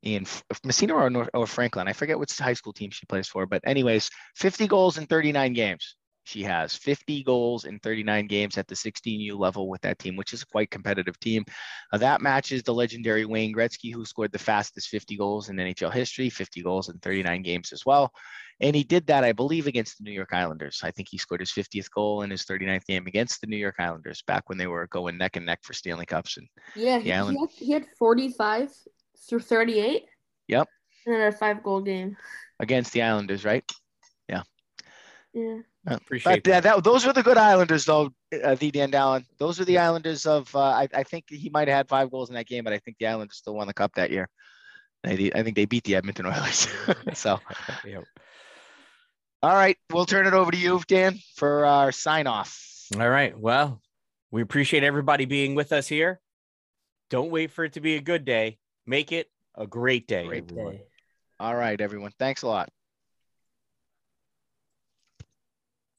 [SPEAKER 2] In Massena or, or Franklin. I forget which high school team she plays for. But, anyways, 50 goals in 39 games. She has 50 goals in 39 games at the 16U level with that team, which is a quite competitive team. Uh, that matches the legendary Wayne Gretzky, who scored the fastest 50 goals in NHL history, 50 goals in 39 games as well. And he did that, I believe, against the New York Islanders. I think he scored his 50th goal in his 39th game against the New York Islanders back when they were going neck and neck for Stanley Cups. And
[SPEAKER 5] Yeah, he, had, he had 45 through 38.
[SPEAKER 2] Yep.
[SPEAKER 5] And then a five goal game.
[SPEAKER 2] against the Islanders, right? Yeah.
[SPEAKER 5] Yeah.
[SPEAKER 3] Appreciate
[SPEAKER 2] But uh,
[SPEAKER 3] that.
[SPEAKER 2] that, those were the good Islanders, though, uh, the Dan Dallin. Those are the Islanders of. Uh, I, I think he might have had five goals in that game, but I think the Islanders still won the cup that year. I, I think they beat the Edmonton Oilers. so,
[SPEAKER 3] Yep.
[SPEAKER 2] all right, we'll turn it over to you, Dan, for our sign off.
[SPEAKER 3] All right. Well, we appreciate everybody being with us here. Don't wait for it to be a good day. Make it a great day.
[SPEAKER 2] Great
[SPEAKER 3] everyone.
[SPEAKER 4] day.
[SPEAKER 2] All right, everyone. Thanks a lot.